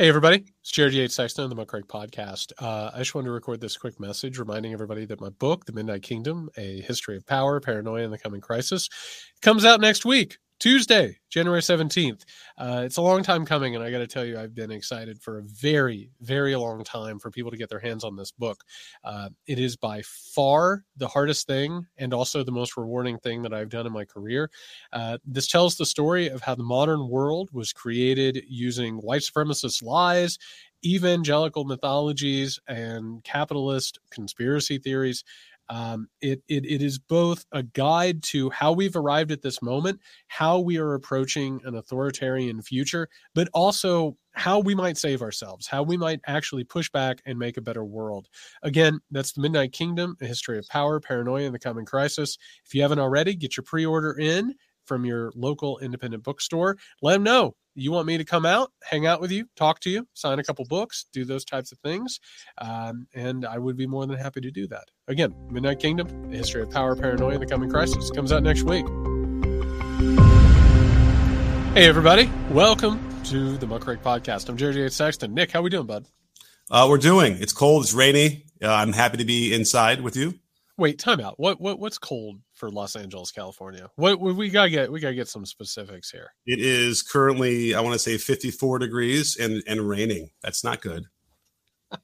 Hey, everybody. It's Jared Yates Sexton on the Muckrake Podcast. Uh, I just wanted to record this quick message reminding everybody that my book, The Midnight Kingdom A History of Power, Paranoia, and the Coming Crisis, comes out next week. Tuesday, January 17th. Uh, it's a long time coming, and I got to tell you, I've been excited for a very, very long time for people to get their hands on this book. Uh, it is by far the hardest thing and also the most rewarding thing that I've done in my career. Uh, this tells the story of how the modern world was created using white supremacist lies evangelical mythologies and capitalist conspiracy theories um, it, it, it is both a guide to how we've arrived at this moment, how we are approaching an authoritarian future, but also how we might save ourselves, how we might actually push back and make a better world. Again, that's the Midnight Kingdom, a history of power, paranoia, and the coming crisis. If you haven't already, get your pre order in from your local independent bookstore. Let them know you want me to come out, hang out with you, talk to you, sign a couple books, do those types of things. Um, and I would be more than happy to do that. Again, Midnight Kingdom, The History of Power, Paranoia, and the Coming Crisis comes out next week. Hey, everybody. Welcome to the Muckrake Podcast. I'm Jared Yates Sexton. Nick, how are we doing, bud? Uh, we're doing. It's cold. It's rainy. Uh, I'm happy to be inside with you. Wait, time out. What what what's cold for Los Angeles, California? What, we gotta get? We gotta get some specifics here. It is currently, I want to say, 54 degrees and and raining. That's not good.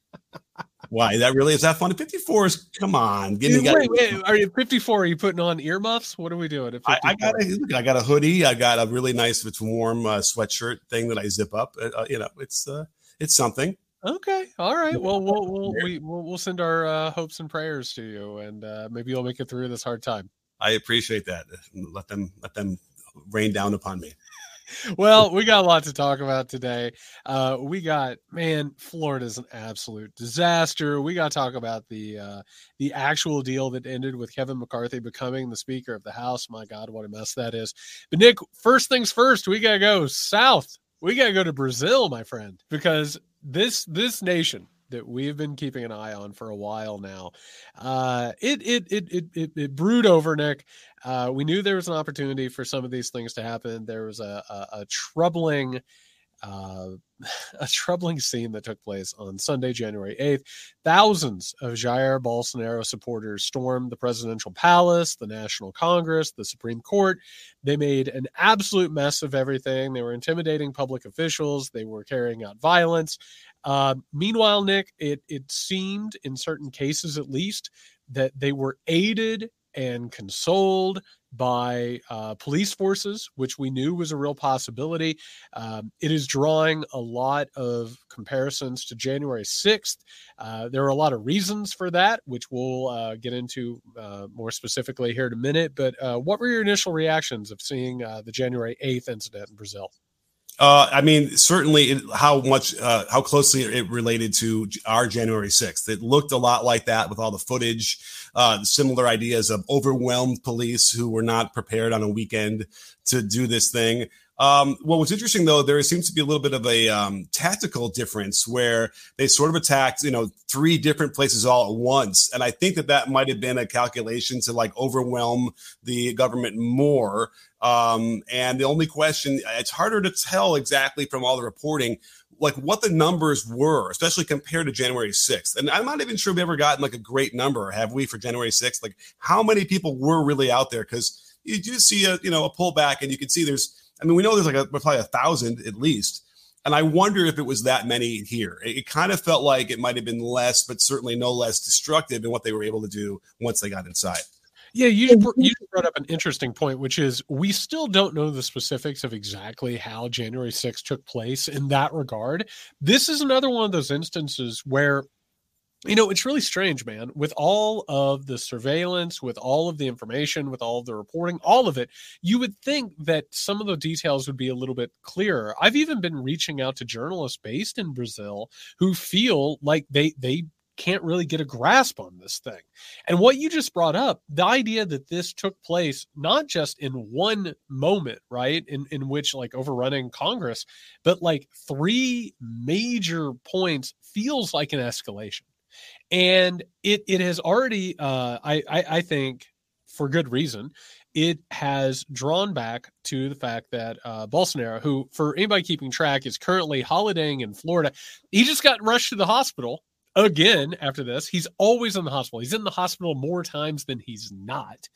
Why? That really is that fun? 54 is come on. Give me wait, wait, are you 54? Are you putting on earmuffs? What are we doing? I, I, got a I got a hoodie. I got a really nice, it's warm uh, sweatshirt thing that I zip up. Uh, uh you know, it's uh, it's something. Okay. All right. Well, we'll we'll we, will we'll send our uh, hopes and prayers to you, and uh, maybe you'll make it through this hard time. I appreciate that. Let them let them rain down upon me. well, we got a lot to talk about today. Uh, we got man, Florida's an absolute disaster. We got to talk about the uh, the actual deal that ended with Kevin McCarthy becoming the Speaker of the House. My God, what a mess that is! But Nick, first things first, we gotta go south. We gotta go to Brazil, my friend, because this this nation that we've been keeping an eye on for a while now. Uh, it, it, it, it, it, it brewed over, Nick. Uh, we knew there was an opportunity for some of these things to happen. There was a, a, a troubling uh, a troubling scene that took place on Sunday, January 8th. Thousands of Jair Bolsonaro supporters stormed the presidential palace, the National Congress, the Supreme Court. They made an absolute mess of everything. They were intimidating public officials, they were carrying out violence. Uh, meanwhile, Nick, it, it seemed, in certain cases at least, that they were aided and consoled by uh, police forces, which we knew was a real possibility. Um, it is drawing a lot of comparisons to January 6th. Uh, there are a lot of reasons for that, which we'll uh, get into uh, more specifically here in a minute. But uh, what were your initial reactions of seeing uh, the January 8th incident in Brazil? Uh, I mean, certainly it, how much, uh, how closely it related to our January 6th. It looked a lot like that with all the footage, uh, similar ideas of overwhelmed police who were not prepared on a weekend to do this thing. Um, what was interesting though, there seems to be a little bit of a um, tactical difference where they sort of attacked, you know, three different places all at once, and I think that that might have been a calculation to like overwhelm the government more. Um, and the only question, it's harder to tell exactly from all the reporting, like what the numbers were, especially compared to January 6th. And I'm not even sure we've ever gotten like a great number, have we, for January 6th? Like how many people were really out there? Because you do see a, you know, a pullback and you can see there's I mean, we know there's like a, probably a thousand at least. And I wonder if it was that many here. It, it kind of felt like it might have been less, but certainly no less destructive in what they were able to do once they got inside. Yeah, you you brought up an interesting point, which is we still don't know the specifics of exactly how January 6th took place in that regard. This is another one of those instances where you know, it's really strange, man. With all of the surveillance, with all of the information, with all of the reporting, all of it, you would think that some of the details would be a little bit clearer. I've even been reaching out to journalists based in Brazil who feel like they they can't really get a grasp on this thing. And what you just brought up, the idea that this took place not just in one moment, right? In in which like overrunning Congress, but like three major points feels like an escalation and it it has already uh, I, I, I think for good reason it has drawn back to the fact that uh, Bolsonaro, who, for anybody keeping track, is currently holidaying in Florida, he just got rushed to the hospital again after this. He's always in the hospital. He's in the hospital more times than he's not.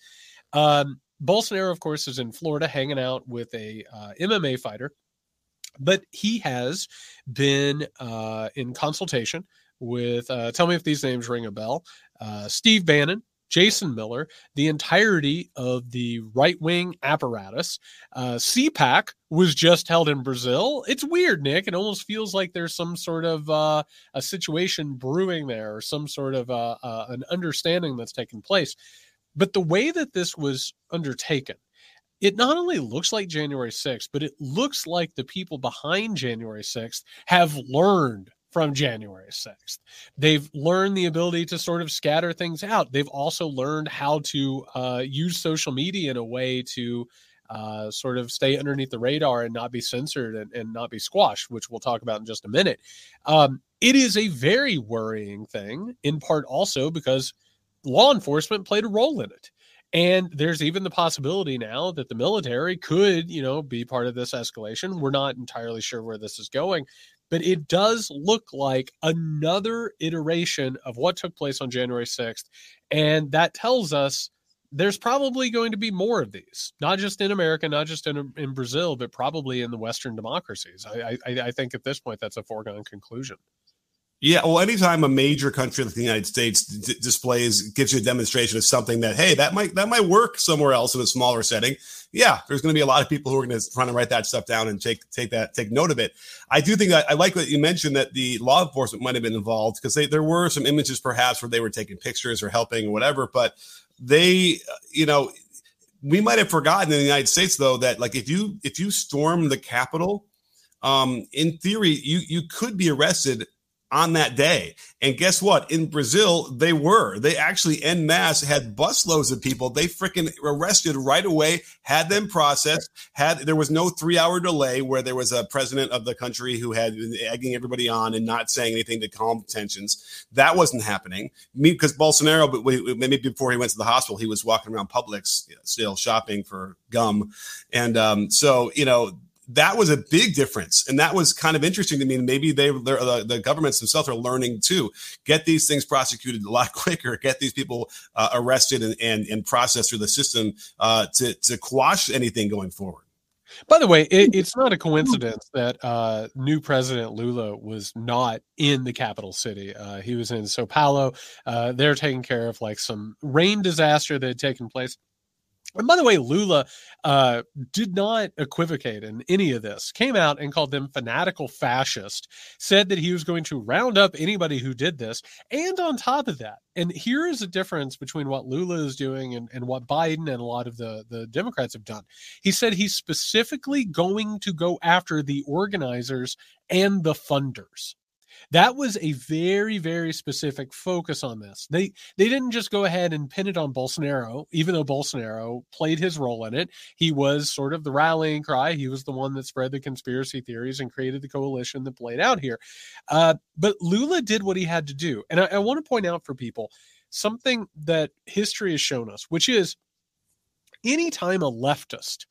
Um, Bolsonaro, of course, is in Florida hanging out with a uh, MMA fighter, but he has been uh, in consultation with, uh, tell me if these names ring a bell, uh, Steve Bannon, Jason Miller, the entirety of the right wing apparatus. Uh, CPAC was just held in Brazil. It's weird, Nick. It almost feels like there's some sort of uh, a situation brewing there or some sort of uh, uh, an understanding that's taken place. But the way that this was undertaken, it not only looks like January 6th, but it looks like the people behind January 6th have learned from January 6th. They've learned the ability to sort of scatter things out. They've also learned how to uh, use social media in a way to uh, sort of stay underneath the radar and not be censored and, and, not be squashed, which we'll talk about in just a minute. Um, it is a very worrying thing, in part also because law enforcement played a role in it. And there's even the possibility now that the military could, you know, be part of this escalation. We're not entirely sure where this is going, but it does look like another iteration of what took place on January 6th. And that tells us there's probably going to be more of these, not just in America, not just in, in Brazil, but probably in the Western democracies. I, I, I think at this point that's a foregone conclusion. Yeah, well, anytime a major country like the United States d- displays gives you a demonstration of something that hey, that might that might work somewhere else in a smaller setting. Yeah, there's going to be a lot of people who are going to try to write that stuff down and take take that take note of it. I do think I, I like that you mentioned that the law enforcement might have been involved because there were some images perhaps where they were taking pictures or helping or whatever, but they, you know, we might have forgotten in the United States though that like if you if you storm the Capitol, um, in theory you you could be arrested on that day. And guess what? In Brazil, they were. They actually en masse had busloads of people. They freaking arrested right away, had them processed, had there was no three hour delay where there was a president of the country who had been egging everybody on and not saying anything to calm tensions. That wasn't happening. Me because Bolsonaro, but maybe before he went to the hospital, he was walking around Publix still shopping for gum. And um, so, you know, that was a big difference and that was kind of interesting to me maybe they the, the governments themselves are learning to get these things prosecuted a lot quicker get these people uh, arrested and, and, and processed through the system uh, to, to quash anything going forward by the way, it, it's not a coincidence that uh, new president Lula was not in the capital city. Uh, he was in Sao Paulo. Uh, they're taking care of like some rain disaster that had taken place. And by the way, Lula uh, did not equivocate in any of this, came out and called them fanatical fascist, said that he was going to round up anybody who did this. And on top of that, and here is a difference between what Lula is doing and, and what Biden and a lot of the, the Democrats have done. He said he's specifically going to go after the organizers and the funders. That was a very, very specific focus on this. They they didn't just go ahead and pin it on Bolsonaro, even though Bolsonaro played his role in it. He was sort of the rallying cry. He was the one that spread the conspiracy theories and created the coalition that played out here. Uh, but Lula did what he had to do, and I, I want to point out for people something that history has shown us, which is anytime a leftist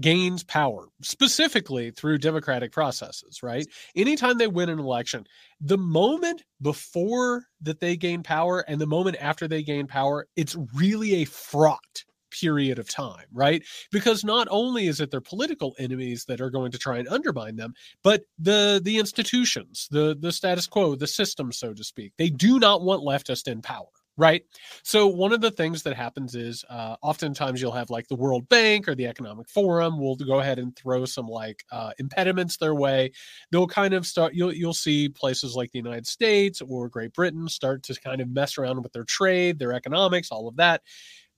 gains power, specifically through democratic processes, right? Anytime they win an election, the moment before that they gain power and the moment after they gain power, it's really a fraught period of time, right? Because not only is it their political enemies that are going to try and undermine them, but the the institutions, the the status quo, the system, so to speak. They do not want leftists in power right? So one of the things that happens is uh, oftentimes you'll have like the World Bank or the Economic Forum will go ahead and throw some like uh, impediments their way. They'll kind of start. You'll you'll see places like the United States or Great Britain start to kind of mess around with their trade, their economics, all of that.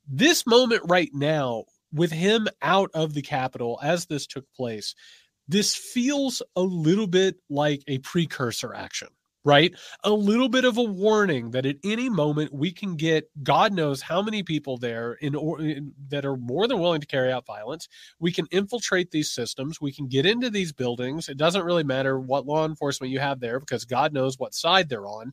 This moment right now, with him out of the capital as this took place, this feels a little bit like a precursor action right? A little bit of a warning that at any moment we can get God knows how many people there in, or, in, that are more than willing to carry out violence. We can infiltrate these systems. We can get into these buildings. It doesn't really matter what law enforcement you have there because God knows what side they're on.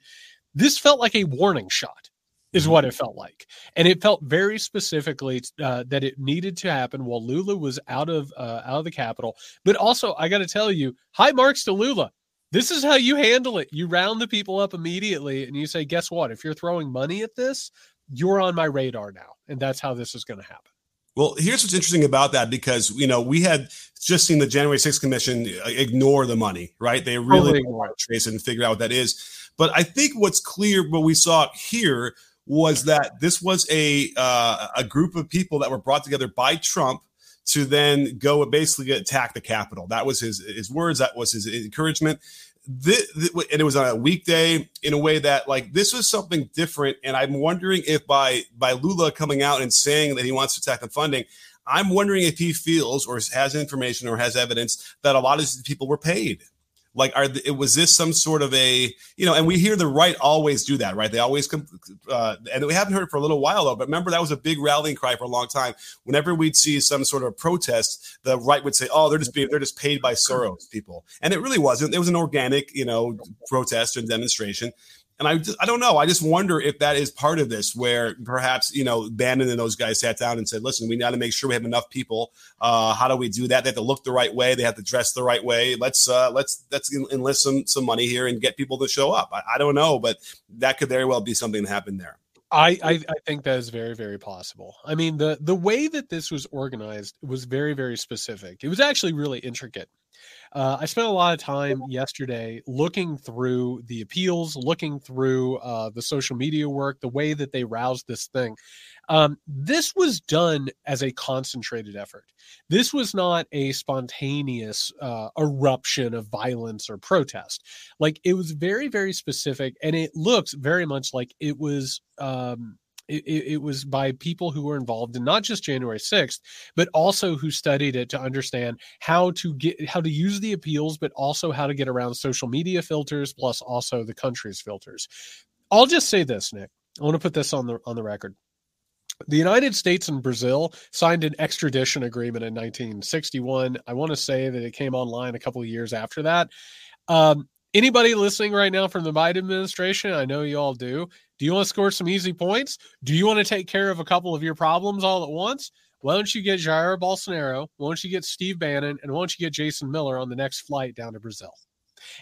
This felt like a warning shot. is mm-hmm. what it felt like. And it felt very specifically uh, that it needed to happen while Lula was out of uh, out of the capital. But also, I got to tell you, high marks to Lula. This is how you handle it. You round the people up immediately and you say, guess what? If you're throwing money at this, you're on my radar now. And that's how this is going to happen. Well, here's what's interesting about that because you know we had just seen the January 6th commission uh, ignore the money, right? They really want to trace it and figure out what that is. But I think what's clear, what we saw here was that this was a uh, a group of people that were brought together by Trump to then go and basically attack the Capitol. That was his his words. That was his encouragement. This, and it was on a weekday in a way that like this was something different. And I'm wondering if by by Lula coming out and saying that he wants to attack the funding, I'm wondering if he feels or has information or has evidence that a lot of these people were paid like are it was this some sort of a you know and we hear the right always do that right? They always come uh, and we haven't heard it for a little while though but remember that was a big rallying cry for a long time. Whenever we'd see some sort of protest the right would say oh they're just being they're just paid by soros people. And it really wasn't. It was an organic you know protest and demonstration and I just, I don't know. I just wonder if that is part of this, where perhaps you know Bannon and those guys sat down and said, "Listen, we got to make sure we have enough people. Uh, how do we do that? They have to look the right way. They have to dress the right way. Let's uh, let's let's enlist some some money here and get people to show up. I, I don't know, but that could very well be something that happened there. I, I, I think that is very very possible. I mean the the way that this was organized was very very specific. It was actually really intricate. Uh, I spent a lot of time yesterday looking through the appeals, looking through uh, the social media work, the way that they roused this thing. Um, this was done as a concentrated effort. This was not a spontaneous uh, eruption of violence or protest. Like it was very, very specific, and it looks very much like it was. Um, it, it, was by people who were involved in not just January 6th, but also who studied it to understand how to get how to use the appeals, but also how to get around social media filters, plus also the country's filters. I'll just say this, Nick. I want to put this on the on the record. The United States and Brazil signed an extradition agreement in 1961. I want to say that it came online a couple of years after that. Um, anybody listening right now from the Biden administration, I know you all do. Do you want to score some easy points? Do you want to take care of a couple of your problems all at once? Why don't you get Jair Bolsonaro? Why don't you get Steve Bannon? And why don't you get Jason Miller on the next flight down to Brazil?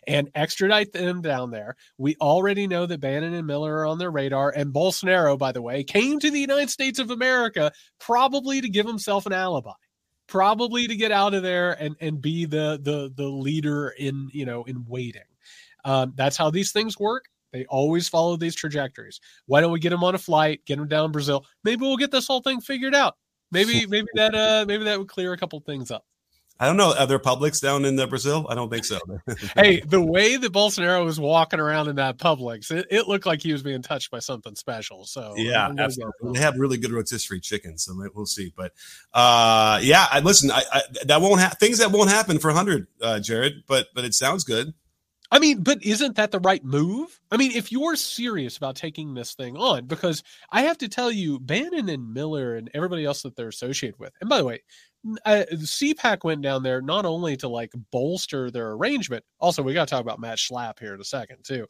and extradite them down there. We already know that Bannon and Miller are on their radar. And Bolsonaro, by the way, came to the United States of America probably to give himself an alibi probably to get out of there and and be the the the leader in you know in waiting um, that's how these things work they always follow these trajectories why don't we get them on a flight get them down brazil maybe we'll get this whole thing figured out maybe maybe that uh maybe that would clear a couple things up I don't know. Are there Publix down in the Brazil? I don't think so. hey, the way that Bolsonaro was walking around in that Publix, it, it, looked like he was being touched by something special. So yeah, absolutely. They have really good rotisserie chicken, so we'll see. But uh, yeah, I, listen, I, I, that won't ha- things that won't happen for hundred, uh, Jared. But but it sounds good. I mean, but isn't that the right move? I mean, if you're serious about taking this thing on, because I have to tell you, Bannon and Miller and everybody else that they're associated with, and by the way, uh, CPAC went down there not only to like bolster their arrangement. Also, we got to talk about Matt Schlapp here in a second too.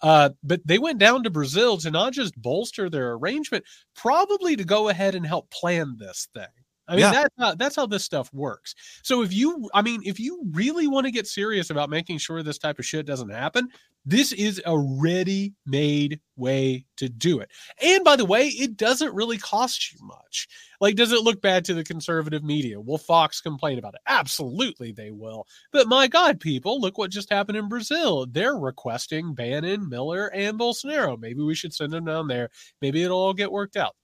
Uh, but they went down to Brazil to not just bolster their arrangement, probably to go ahead and help plan this thing. I mean, yeah. that's how, that's how this stuff works. So if you, I mean, if you really want to get serious about making sure this type of shit doesn't happen, this is a ready-made way to do it. And by the way, it doesn't really cost you much. Like, does it look bad to the conservative media? Will Fox complain about it? Absolutely, they will. But my God, people, look what just happened in Brazil. They're requesting Bannon, Miller, and Bolsonaro. Maybe we should send them down there. Maybe it'll all get worked out.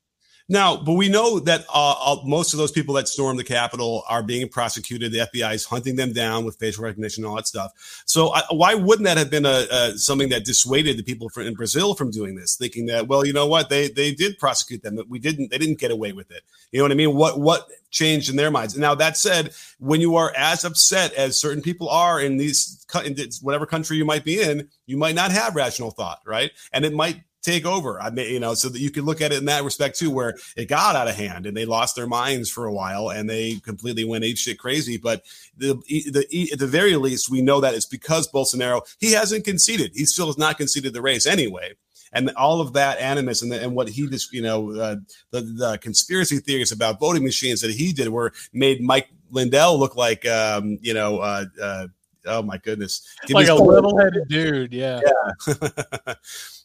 Now, but we know that uh, most of those people that stormed the Capitol are being prosecuted. The FBI is hunting them down with facial recognition and all that stuff. So, uh, why wouldn't that have been a, a, something that dissuaded the people in Brazil from doing this? Thinking that, well, you know what, they they did prosecute them, but we didn't. They didn't get away with it. You know what I mean? What what changed in their minds? Now, that said, when you are as upset as certain people are in these in whatever country you might be in, you might not have rational thought, right? And it might take over. I mean, you know, so that you can look at it in that respect too, where it got out of hand and they lost their minds for a while and they completely went ape shit crazy. But the, the at the very least, we know that it's because Bolsonaro he hasn't conceded. He still has not conceded the race anyway. and all of that animus and, the, and what he just you know uh, the the conspiracy theories about voting machines that he did were made Mike Lindell look like um, you know uh, uh, oh my goodness, Give like a level-headed dude. Yeah. Yeah.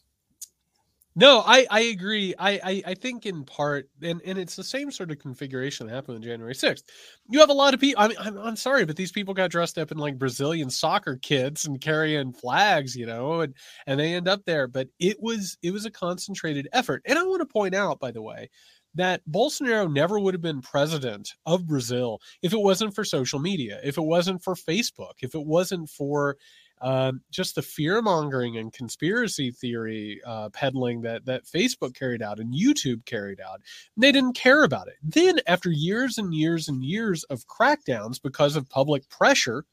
no, I I agree. I, I I think in part, and and it's the same sort of configuration that happened on January sixth. You have a lot of people. I mean, I'm, I'm sorry, but these people got dressed up in like Brazilian soccer kits and carrying flags, you know, and and they end up there. But it was it was a concentrated effort. And I want to point out, by the way, that Bolsonaro never would have been president of Brazil if it wasn't for social media, if it wasn't for Facebook, if it wasn't for um, just the fear mongering and conspiracy theory uh, peddling that that Facebook carried out and YouTube carried out. They didn't care about it. Then, after years and years and years of crackdowns because of public pressure,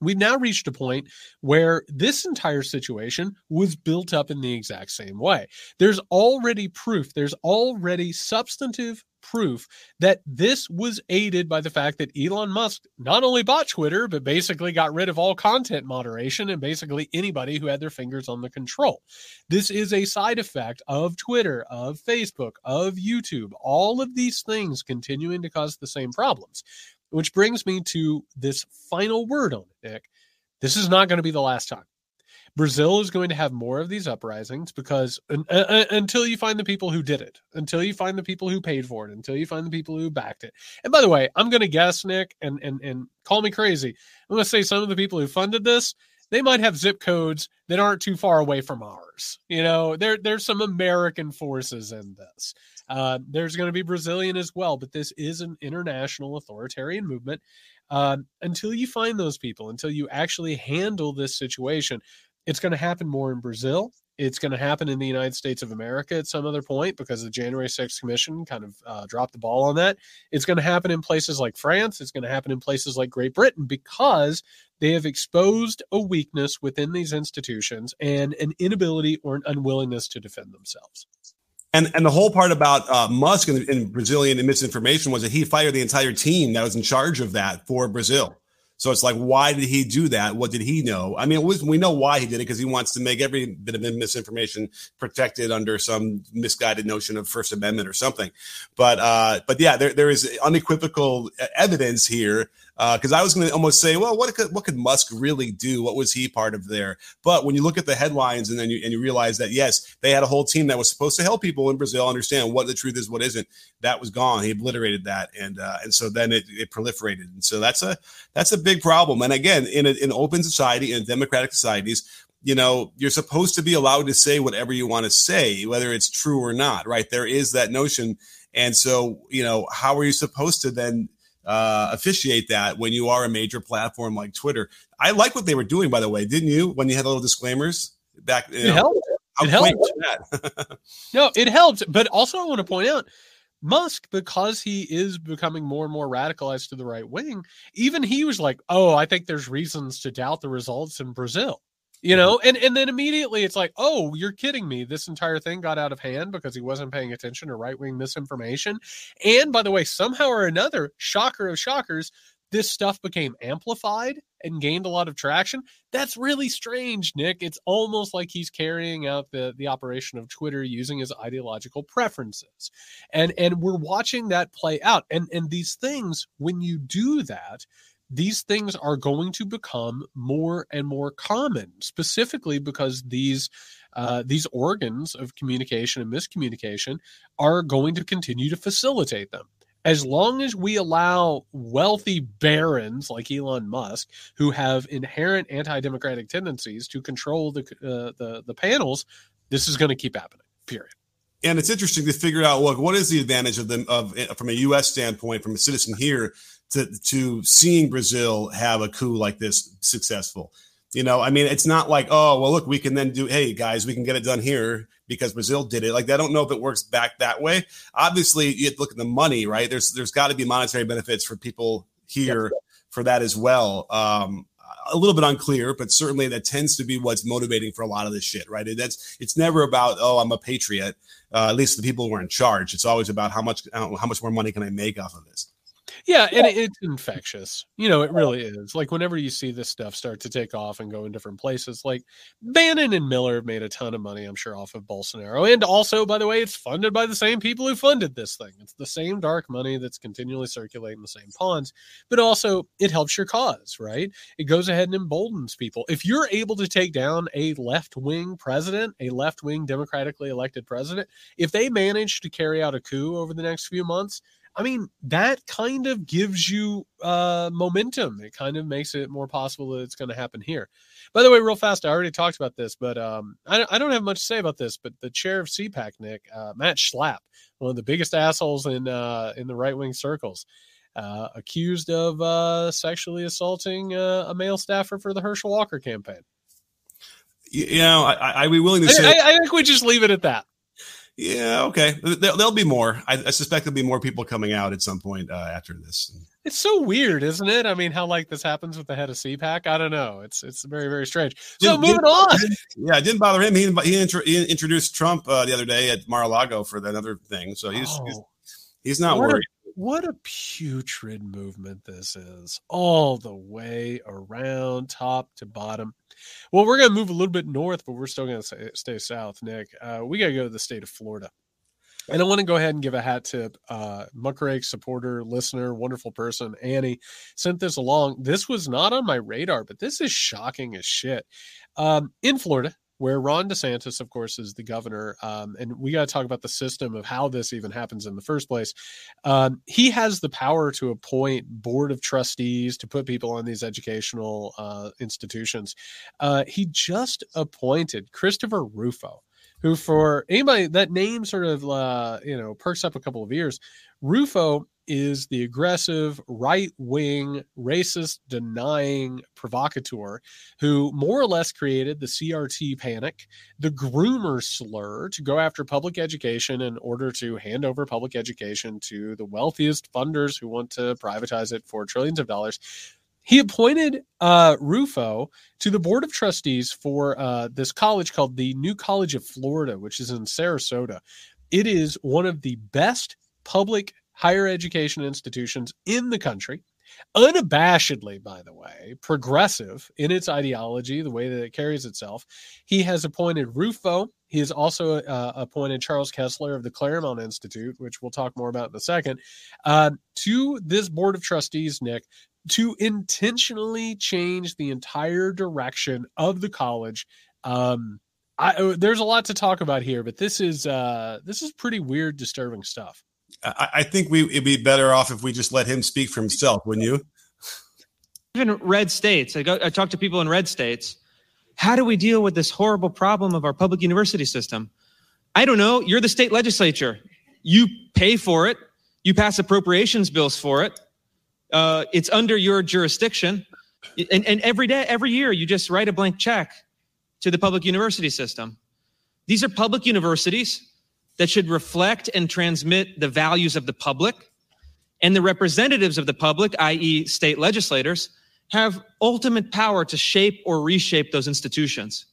We've now reached a point where this entire situation was built up in the exact same way. There's already proof, there's already substantive proof that this was aided by the fact that Elon Musk not only bought Twitter, but basically got rid of all content moderation and basically anybody who had their fingers on the control. This is a side effect of Twitter, of Facebook, of YouTube, all of these things continuing to cause the same problems. Which brings me to this final word on it, Nick. This is not going to be the last time. Brazil is going to have more of these uprisings because uh, uh, until you find the people who did it, until you find the people who paid for it, until you find the people who backed it. And by the way, I'm going to guess, Nick, and and and call me crazy. I'm going to say some of the people who funded this, they might have zip codes that aren't too far away from ours. You know, there there's some American forces in this. Uh, there's going to be Brazilian as well, but this is an international authoritarian movement. Uh, until you find those people, until you actually handle this situation, it's going to happen more in Brazil. It's going to happen in the United States of America at some other point because the January 6th Commission kind of uh, dropped the ball on that. It's going to happen in places like France. It's going to happen in places like Great Britain because they have exposed a weakness within these institutions and an inability or an unwillingness to defend themselves. And and the whole part about uh, Musk and, and Brazilian misinformation was that he fired the entire team that was in charge of that for Brazil. So it's like, why did he do that? What did he know? I mean, was, we know why he did it because he wants to make every bit of misinformation protected under some misguided notion of First Amendment or something. But uh, but yeah, there there is unequivocal evidence here because uh, I was going to almost say, well, what could what could Musk really do? What was he part of there? But when you look at the headlines and then you and you realize that yes, they had a whole team that was supposed to help people in Brazil understand what the truth is, what isn't. That was gone. He obliterated that, and uh, and so then it, it proliferated, and so that's a that's a big problem. And again, in a, in open society, in democratic societies, you know, you're supposed to be allowed to say whatever you want to say, whether it's true or not, right? There is that notion. And so, you know, how are you supposed to then uh, officiate that when you are a major platform like Twitter. I like what they were doing, by the way, didn't you? When you had little disclaimers back, it know, helped. It helped. no, it helped. But also, I want to point out Musk, because he is becoming more and more radicalized to the right wing, even he was like, "Oh, I think there's reasons to doubt the results in Brazil." You mm-hmm. know and and then immediately it's like oh you're kidding me. This entire thing got out of hand because he wasn't paying attention to right-wing misinformation. And by the way somehow or another shocker of shockers this stuff became amplified and gained a lot of traction. That's really strange nick. It's almost like he's carrying out the the operation of twitter using his ideological preferences. And and we're watching that play out. And and these things when you do that these things are going to become more and more common, specifically because these uh, these organs of communication and miscommunication are going to continue to facilitate them. As long as we allow wealthy barons like Elon Musk, who have inherent anti-democratic tendencies, to control the uh, the, the panels, this is going to keep happening. Period and it's interesting to figure out what what is the advantage of them of from a U.S. standpoint, from a citizen here, to to seeing Brazil have a coup like this successful. You know, I mean, it's not like, oh, well, look, we can then do, hey, guys, we can get it done here because Brazil did it. Like, I don't know if it works back that way. Obviously, you look at the money, right? There's there's got to be monetary benefits for people here yep. for that as well. Um, a little bit unclear, but certainly that tends to be what's motivating for a lot of this shit, right? That's it's never about oh I'm a patriot. Uh, at least the people who are in charge. It's always about how much how much more money can I make off of this. Yeah, and it's infectious. You know, it really is. Like whenever you see this stuff start to take off and go in different places, like Bannon and Miller have made a ton of money, I'm sure, off of Bolsonaro. And also, by the way, it's funded by the same people who funded this thing. It's the same dark money that's continually circulating the same ponds, but also it helps your cause, right? It goes ahead and emboldens people. If you're able to take down a left wing president, a left wing democratically elected president, if they manage to carry out a coup over the next few months, I mean, that kind of gives you uh, momentum. It kind of makes it more possible that it's going to happen here. By the way, real fast, I already talked about this, but um, I, I, don't have much to say about this. But the chair of CPAC, Nick, uh, Matt Schlapp, one of the biggest assholes in uh, in the right wing circles, uh, accused of uh, sexually assaulting uh, a male staffer for the Herschel Walker campaign. You know, I, I'd be willing to say. I, I think we just leave it at that. Yeah, okay. There, will be more. I, I, suspect there'll be more people coming out at some point uh, after this. It's so weird, isn't it? I mean, how like this happens with the head of CPAC? I don't know. It's it's very very strange. So did, moving did, on. Yeah, it didn't bother him. He he, intro, he introduced Trump uh, the other day at Mar-a-Lago for another thing. So he's oh, he's, he's, not what worried. What a putrid movement this is, all the way around, top to bottom. Well, we're going to move a little bit north, but we're still going to stay south, Nick. Uh, we got to go to the state of Florida. And I want to go ahead and give a hat tip. Uh, Muckrake supporter, listener, wonderful person, Annie sent this along. This was not on my radar, but this is shocking as shit. Um, in Florida, where Ron DeSantis, of course, is the governor. Um, and we got to talk about the system of how this even happens in the first place. Um, he has the power to appoint board of trustees to put people on these educational uh, institutions. Uh, he just appointed Christopher Rufo, who, for anybody that name sort of uh, you know perks up a couple of ears. Rufo is the aggressive, right wing, racist, denying provocateur who more or less created the CRT panic, the groomer slur to go after public education in order to hand over public education to the wealthiest funders who want to privatize it for trillions of dollars. He appointed uh, Rufo to the board of trustees for uh, this college called the New College of Florida, which is in Sarasota. It is one of the best public higher education institutions in the country, unabashedly, by the way, progressive in its ideology, the way that it carries itself. He has appointed Rufo. He has also uh, appointed Charles Kesler of the Claremont Institute, which we'll talk more about in a second, uh, to this board of trustees, Nick, to intentionally change the entire direction of the college. Um, I, there's a lot to talk about here, but this is uh, this is pretty weird, disturbing stuff. I, I think we it'd be better off if we just let him speak for himself, wouldn't you? Even red states, I go. I talk to people in red states. How do we deal with this horrible problem of our public university system? I don't know. You're the state legislature. You pay for it. You pass appropriations bills for it. Uh, it's under your jurisdiction. And, and every day, every year, you just write a blank check to the public university system. These are public universities that should reflect and transmit the values of the public. And the representatives of the public, i.e., state legislators, have ultimate power to shape or reshape those institutions.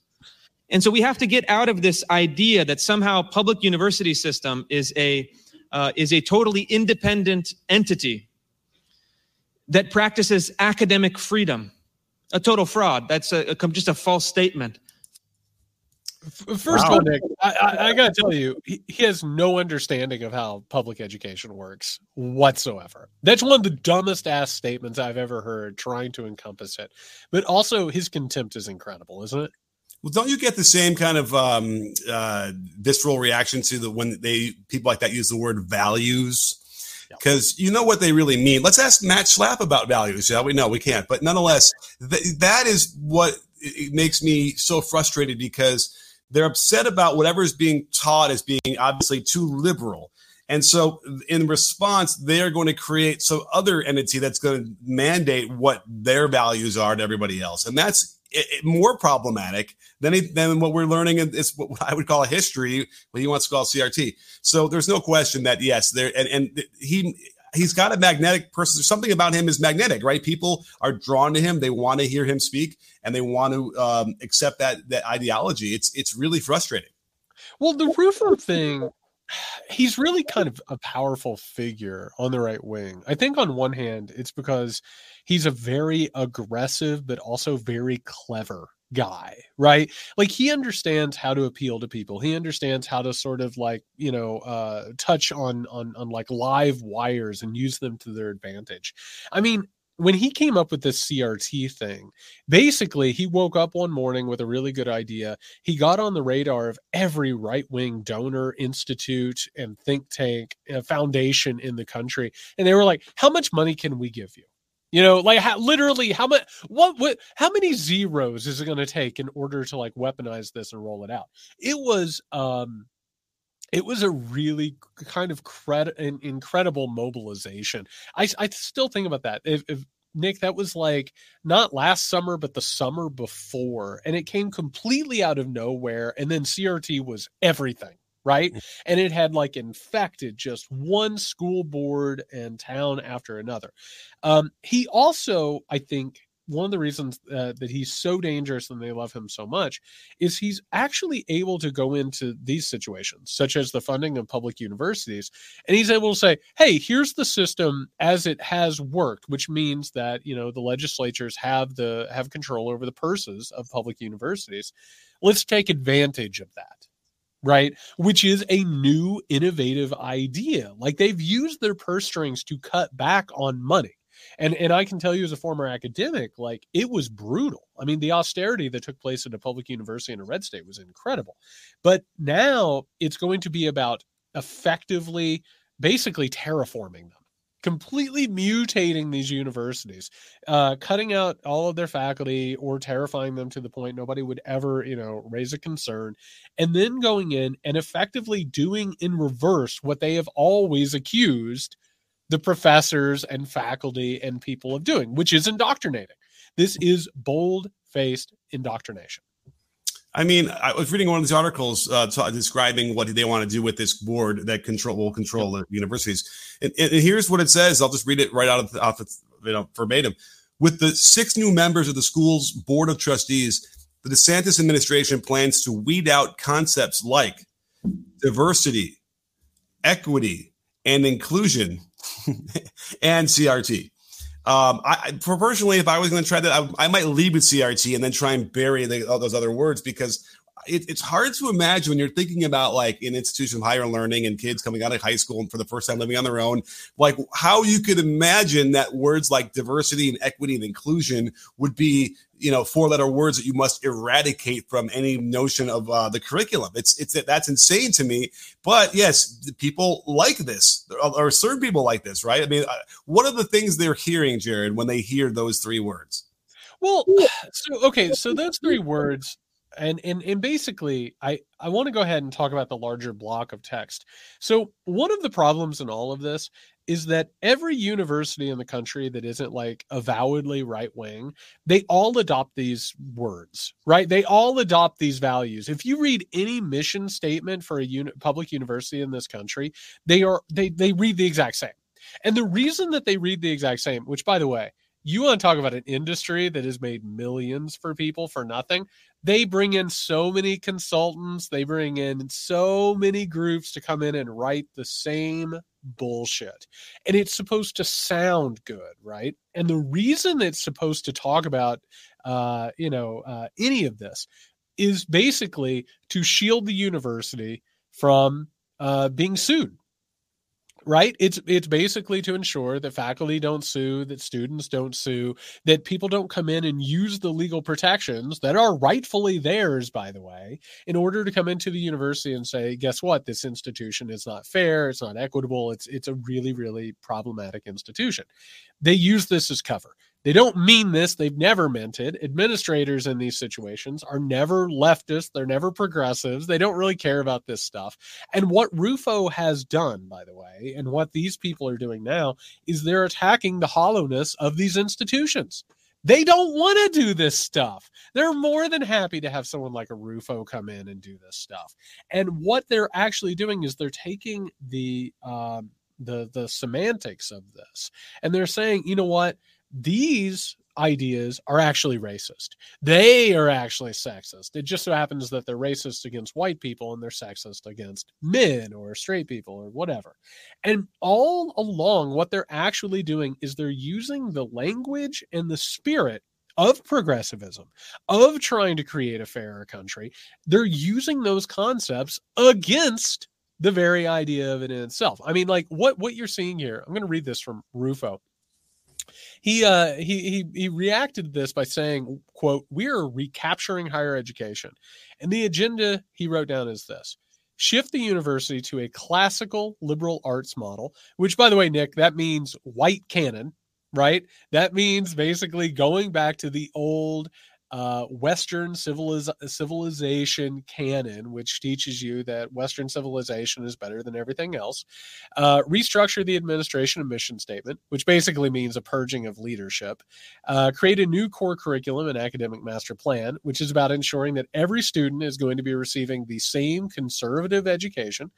And so we have to get out of this idea that somehow public university system is a uh, is a totally independent entity that practices academic freedom. A total fraud. That's a, a just a false statement. First wow. of all, Nick, I, I, I got to tell you, he, he, has no understanding of how public education works whatsoever. That's one of the dumbest ass statements I've ever heard trying to encompass it. But also, his contempt is incredible, isn't it? Well, don't you get the same kind of um, uh, visceral reaction to the when they people like that use the word values? Because you know what they really mean. Let's ask Matt Schlapp about values, shall we? No, we can't. But nonetheless, th- that is what it makes me so frustrated because they're upset about whatever is being taught as being obviously too liberal. And so, in response, they're going to create some other entity that's going to mandate what their values are to everybody else. And that's more problematic than, than what we're learning is what I would call a history, what he wants to call CRT. So there's no question that yes, there and, and he he's got a magnetic person. Something about him is magnetic, right? People are drawn to him. They want to hear him speak, and they want to um, accept that that ideology. It's it's really frustrating. Well, the Rufo thing he's really kind of a powerful figure on the right wing. I think on one hand, it's because he's a very aggressive but also very clever guy, right? Like he understands how to appeal to people. He understands how to sort of like, you know, uh touch on on on like live wires and use them to their advantage. I mean, when he came up with this CRT thing, basically he woke up one morning with a really good idea. He got on the radar of every right wing donor, institute, and think tank uh, foundation in the country. And they were like, How much money can we give you? You know, like how, literally, how much? What? What? How many zeros is it going to take in order to like weaponize this and roll it out? It was, um, it was a really kind of cred- an incredible mobilization. I, I still think about that. If, if Nick, that was like not last summer, but the summer before, and it came completely out of nowhere. And then CRT was everything right? Mm. And it had like infected just one school board and town after another. Um, he also, I think, one of the reasons uh, that he's so dangerous and they love him so much is he's actually able to go into these situations, such as the funding of public universities, and he's able to say, "Hey, here's the system as it has worked," which means that you know the legislatures have the have control over the purses of public universities. Let's take advantage of that right? Which is a new innovative idea. Like they've used their purse strings to cut back on money. And and I can tell you as a former academic, like it was brutal. I mean, the austerity that took place at a public university in a red state was incredible. But now it's going to be about effectively basically terraforming them completely mutating these universities, uh, cutting out all of their faculty or terrifying them to the point nobody would ever, you know, raise a concern, and then going in and effectively doing in reverse what they have always accused the professors and faculty and people of doing, which is indoctrinating. This is bold faced indoctrination. I mean, I was reading one of these articles uh, t- describing what they want to do with this board that control will control the universities. And, and, here's what it says. I'll just read it right out of, off of, you know, verbatim. With the six new members of the school's board of trustees, the DeSantis administration plans to weed out concepts like diversity, equity, and inclusion, and CRT. Um, I personally, if I was going to try that, I, I, might lead with CRT and then try and bury the, all those other words because it, it's hard to imagine when you're thinking about like an institution of higher learning and kids coming out of high school and for the first time living on their own, like how you could imagine that words like diversity and equity and inclusion would be, you know, four letter words that you must eradicate from any notion of uh, the curriculum. It's, it's, that's insane to me. But yes, people like this or certain people like this, right? I mean, uh, what are the things they're hearing, Jared, when they hear those three words? Well, so okay, so those three words and and and basically i i want to go ahead and talk about the larger block of text. So one of the problems in all of this is that every university in the country that isn't like avowedly right wing they all adopt these words right? They all adopt these values. If you read any mission statement for a uni- public university in this country they are they they read the exact same. And the reason that they read the exact same which by the way you want to talk about an industry that has made millions for people for nothing they bring in so many consultants, they bring in so many groups to come in and write the same bullshit. And it's supposed to sound good, right? And the reason it's supposed to talk about uh, you know, uh, any of this is basically to shield the university from uh, being sued right? It's it's basically to ensure that faculty don't sue that students don't sue that people don't come in and use the legal protections that are rightfully theirs by the way in order to come into the university and say guess what? This institution is not fair. It's not equitable. It's it's a really really problematic institution. They use this as cover they don't mean this. They've never meant it. Administrators in these situations are never leftists. They're never progressives. They don't really care about this stuff. And what Rufo has done, by the way, and what these people are doing now is they're attacking the hollowness of these institutions. They don't want to do this stuff. They're more than happy to have someone like a Rufo come in and do this stuff. And what they're actually doing is they're taking the um, the the semantics of this and they're saying, you know what? These ideas are actually racist. They are actually sexist. It just so happens that they're racist against white people and they're sexist against men or straight people or whatever. And all along, what they're actually doing is they're using the language and the spirit of progressivism, of trying to create a fairer country. They're using those concepts against the very idea of it in itself. I mean, like what what you're seeing here. I'm going to read this from Rufo. He uh he he he reacted to this by saying, "quote We are recapturing higher education," and the agenda he wrote down is this: shift the university to a classical liberal arts model. Which, by the way, Nick, that means white canon, right? That means basically going back to the old uh, Western civiliz- civilization canon, which teaches you that Western civilization is better than everything else. Uh, restructure the administration and mission statement, which basically means a purging of leadership. Uh, create a new core curriculum and academic master plan, which is about ensuring that every student is going to be receiving the same conservative education.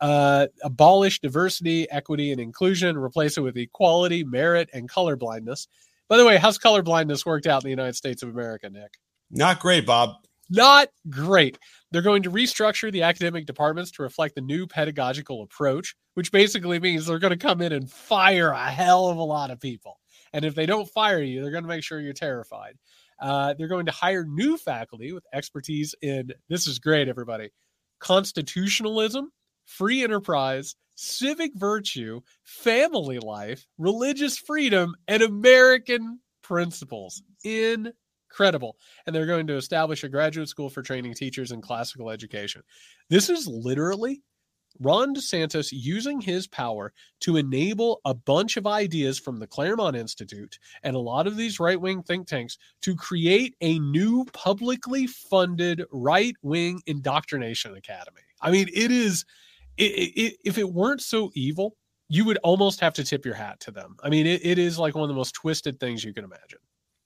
Uh, abolish diversity, equity, and inclusion, replace it with equality, merit, and colorblindness. By the way, how's color blindness worked out in the United States of America, Nick? Not great, Bob. Not great. They're going to restructure the academic departments to reflect the new pedagogical approach, which basically means they're going to come in and fire a hell of a lot of people. And if they don't fire you, they're going to make sure you're terrified. Uh, they're going to hire new faculty with expertise in this is great, everybody constitutionalism, free enterprise, civic virtue, family life, religious freedom, and American principles. Incredible. And they're going to establish a graduate school for training teachers in classical education. This is literally Ron DeSantis using his power to enable a bunch of ideas from the Claremont Institute and a lot of these right wing think tanks to create a new publicly funded right wing indoctrination academy. I mean, it is it, it, if it weren't so evil, you would almost have to tip your hat to them. I mean, it, it is like one of the most twisted things you can imagine.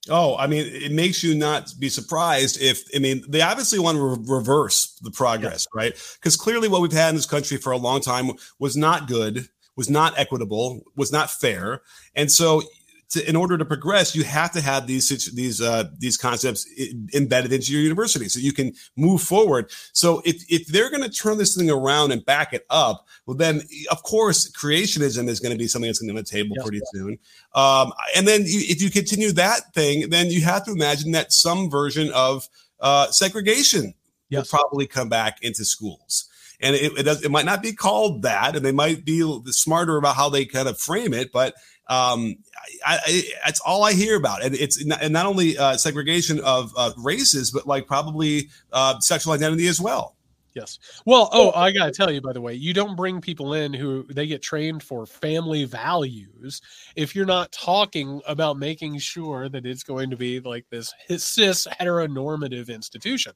Oh, I mean, it makes you not be surprised if, I mean, they obviously want to re- reverse the progress, yeah. right? Because clearly what we've had in this country for a long time was not good, was not equitable, was not fair. And so to, in order to progress, you have to have these these uh, these concepts embedded into your university so you can move forward. So if if they're going to turn this thing around and back it up, well, then of course creationism is going to be something that's going to be on the table yes, pretty yeah. soon. Um, and then you, if you continue that thing, then you have to imagine that some version of uh, segregation yes. will probably come back into schools and it, it, does, it might not be called that, and they might be smarter about how they kind of frame it, but um, I, I, that's all I hear about. And it's not, and not only uh, segregation of uh, races, but like probably uh, sexual identity as well. Yes. Well, oh, I got to tell you, by the way, you don't bring people in who they get trained for family values if you're not talking about making sure that it's going to be like this cis heteronormative institution.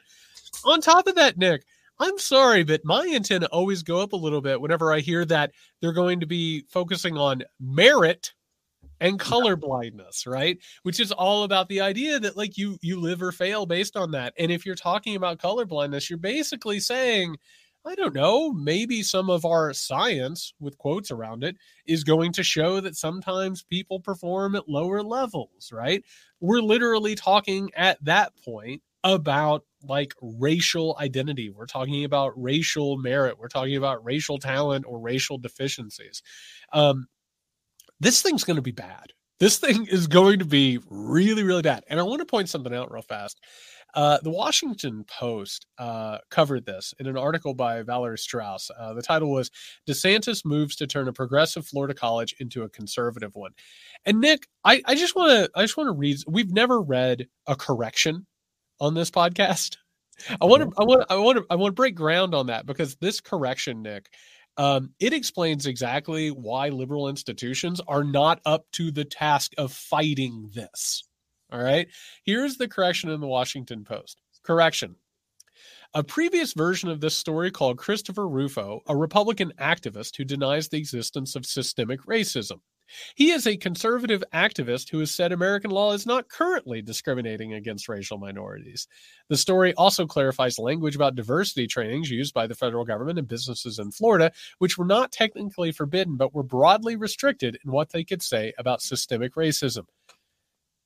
On top of that, Nick, I'm sorry, but my antenna always go up a little bit whenever I hear that they're going to be focusing on merit and color blindness right which is all about the idea that like you you live or fail based on that and if you're talking about color blindness you're basically saying i don't know maybe some of our science with quotes around it is going to show that sometimes people perform at lower levels right we're literally talking at that point about like racial identity. We're talking about racial merit. We're talking about racial talent or racial deficiencies. Um, this thing's going to be bad. This thing is going to be really, really bad. And I want to point something out real fast. Uh, the Washington Post uh, covered this in an article by Valerie Strauss. Uh, the title was "DeSantis moves to turn a progressive Florida college into a conservative one." And Nick, I, I just want to I just want to read. We've never read a correction on this podcast. I want to I want I want to I want to break ground on that because this correction, Nick, um, it explains exactly why liberal institutions are not up to the task of fighting this. All right. Here's the correction in the Washington Post. Correction. A previous version of this story called Christopher Rufo, a Republican activist who denies the existence of systemic racism. He is a conservative activist who has said American law is not currently discriminating against racial minorities. The story also clarifies language about diversity trainings used by the federal government and businesses in Florida, which were not technically forbidden but were broadly restricted in what they could say about systemic racism.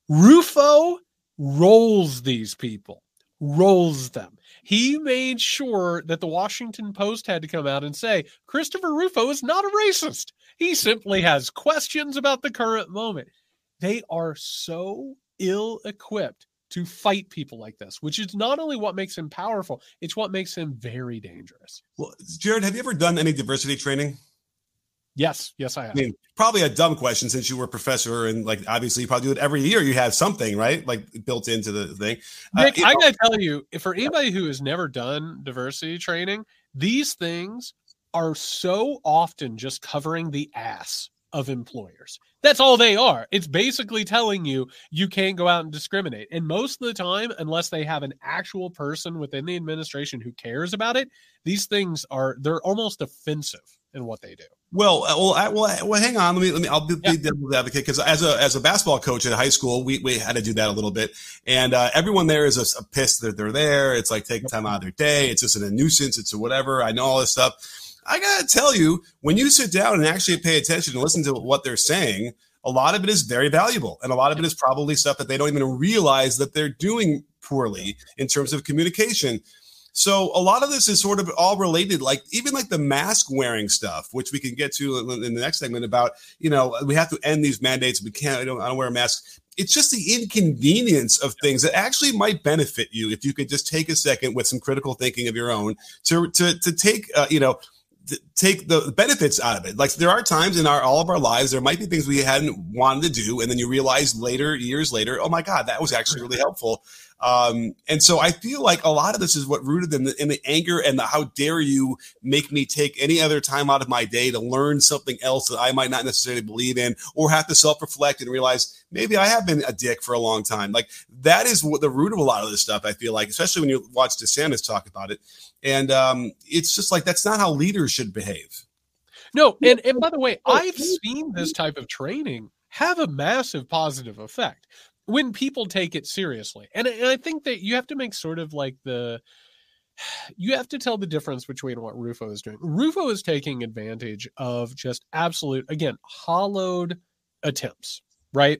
Rufo rolls these people, rolls them. He made sure that the Washington Post had to come out and say Christopher Rufo is not a racist. He simply has questions about the current moment. They are so ill equipped to fight people like this, which is not only what makes him powerful, it's what makes him very dangerous. Well, Jared, have you ever done any diversity training? Yes, yes, I have. I mean, probably a dumb question since you were a professor and like obviously you probably do it every year. You have something right, like built into the thing. Uh, Nick, uh, I gotta tell you, for anybody who has never done diversity training, these things are so often just covering the ass of employers. That's all they are. It's basically telling you you can't go out and discriminate. And most of the time, unless they have an actual person within the administration who cares about it, these things are they're almost offensive in what they do. Well, uh, well, I, well, well, hang on. Let me, let me. I'll be, yeah. devil's advocate because as a as a basketball coach at high school, we, we had to do that a little bit, and uh, everyone there is a, a pissed that they're there. It's like taking time out of their day. It's just a nuisance. It's a whatever. I know all this stuff I gotta tell you, when you sit down and actually pay attention and listen to what they're saying, a lot of it is very valuable, and a lot of it is probably stuff that they don't even realize that they're doing poorly in terms of communication. So a lot of this is sort of all related, like even like the mask wearing stuff, which we can get to in the next segment about, you know, we have to end these mandates. We can't, I don't, I don't wear a mask. It's just the inconvenience of things that actually might benefit you if you could just take a second with some critical thinking of your own to, to, to take, uh, you know, take the benefits out of it. Like there are times in our all of our lives, there might be things we hadn't wanted to do, and then you realize later, years later, oh my god, that was actually really helpful. Um, and so I feel like a lot of this is what rooted in the, in the anger and the how dare you make me take any other time out of my day to learn something else that I might not necessarily believe in or have to self reflect and realize maybe I have been a dick for a long time. Like that is what the root of a lot of this stuff. I feel like, especially when you watch DeSantis talk about it, and um, it's just like that's not how leaders should behave. No, and and by the way, I've seen this type of training have a massive positive effect when people take it seriously. And, and I think that you have to make sort of like the you have to tell the difference between what Rufo is doing. Rufo is taking advantage of just absolute, again, hollowed attempts, right?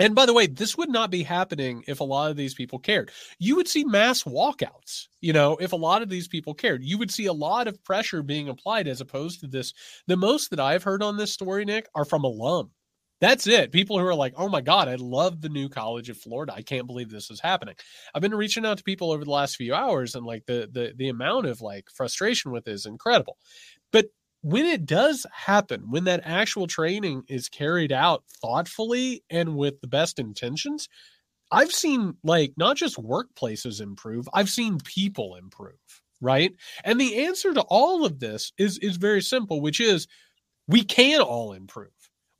And by the way, this would not be happening if a lot of these people cared. You would see mass walkouts, you know, if a lot of these people cared. You would see a lot of pressure being applied as opposed to this. The most that I've heard on this story, Nick, are from alum that's it. People who are like, oh my God, I love the new College of Florida. I can't believe this is happening. I've been reaching out to people over the last few hours, and like the the the amount of like frustration with is incredible. But when it does happen, when that actual training is carried out thoughtfully and with the best intentions, I've seen like not just workplaces improve, I've seen people improve, right? And the answer to all of this is is very simple, which is we can all improve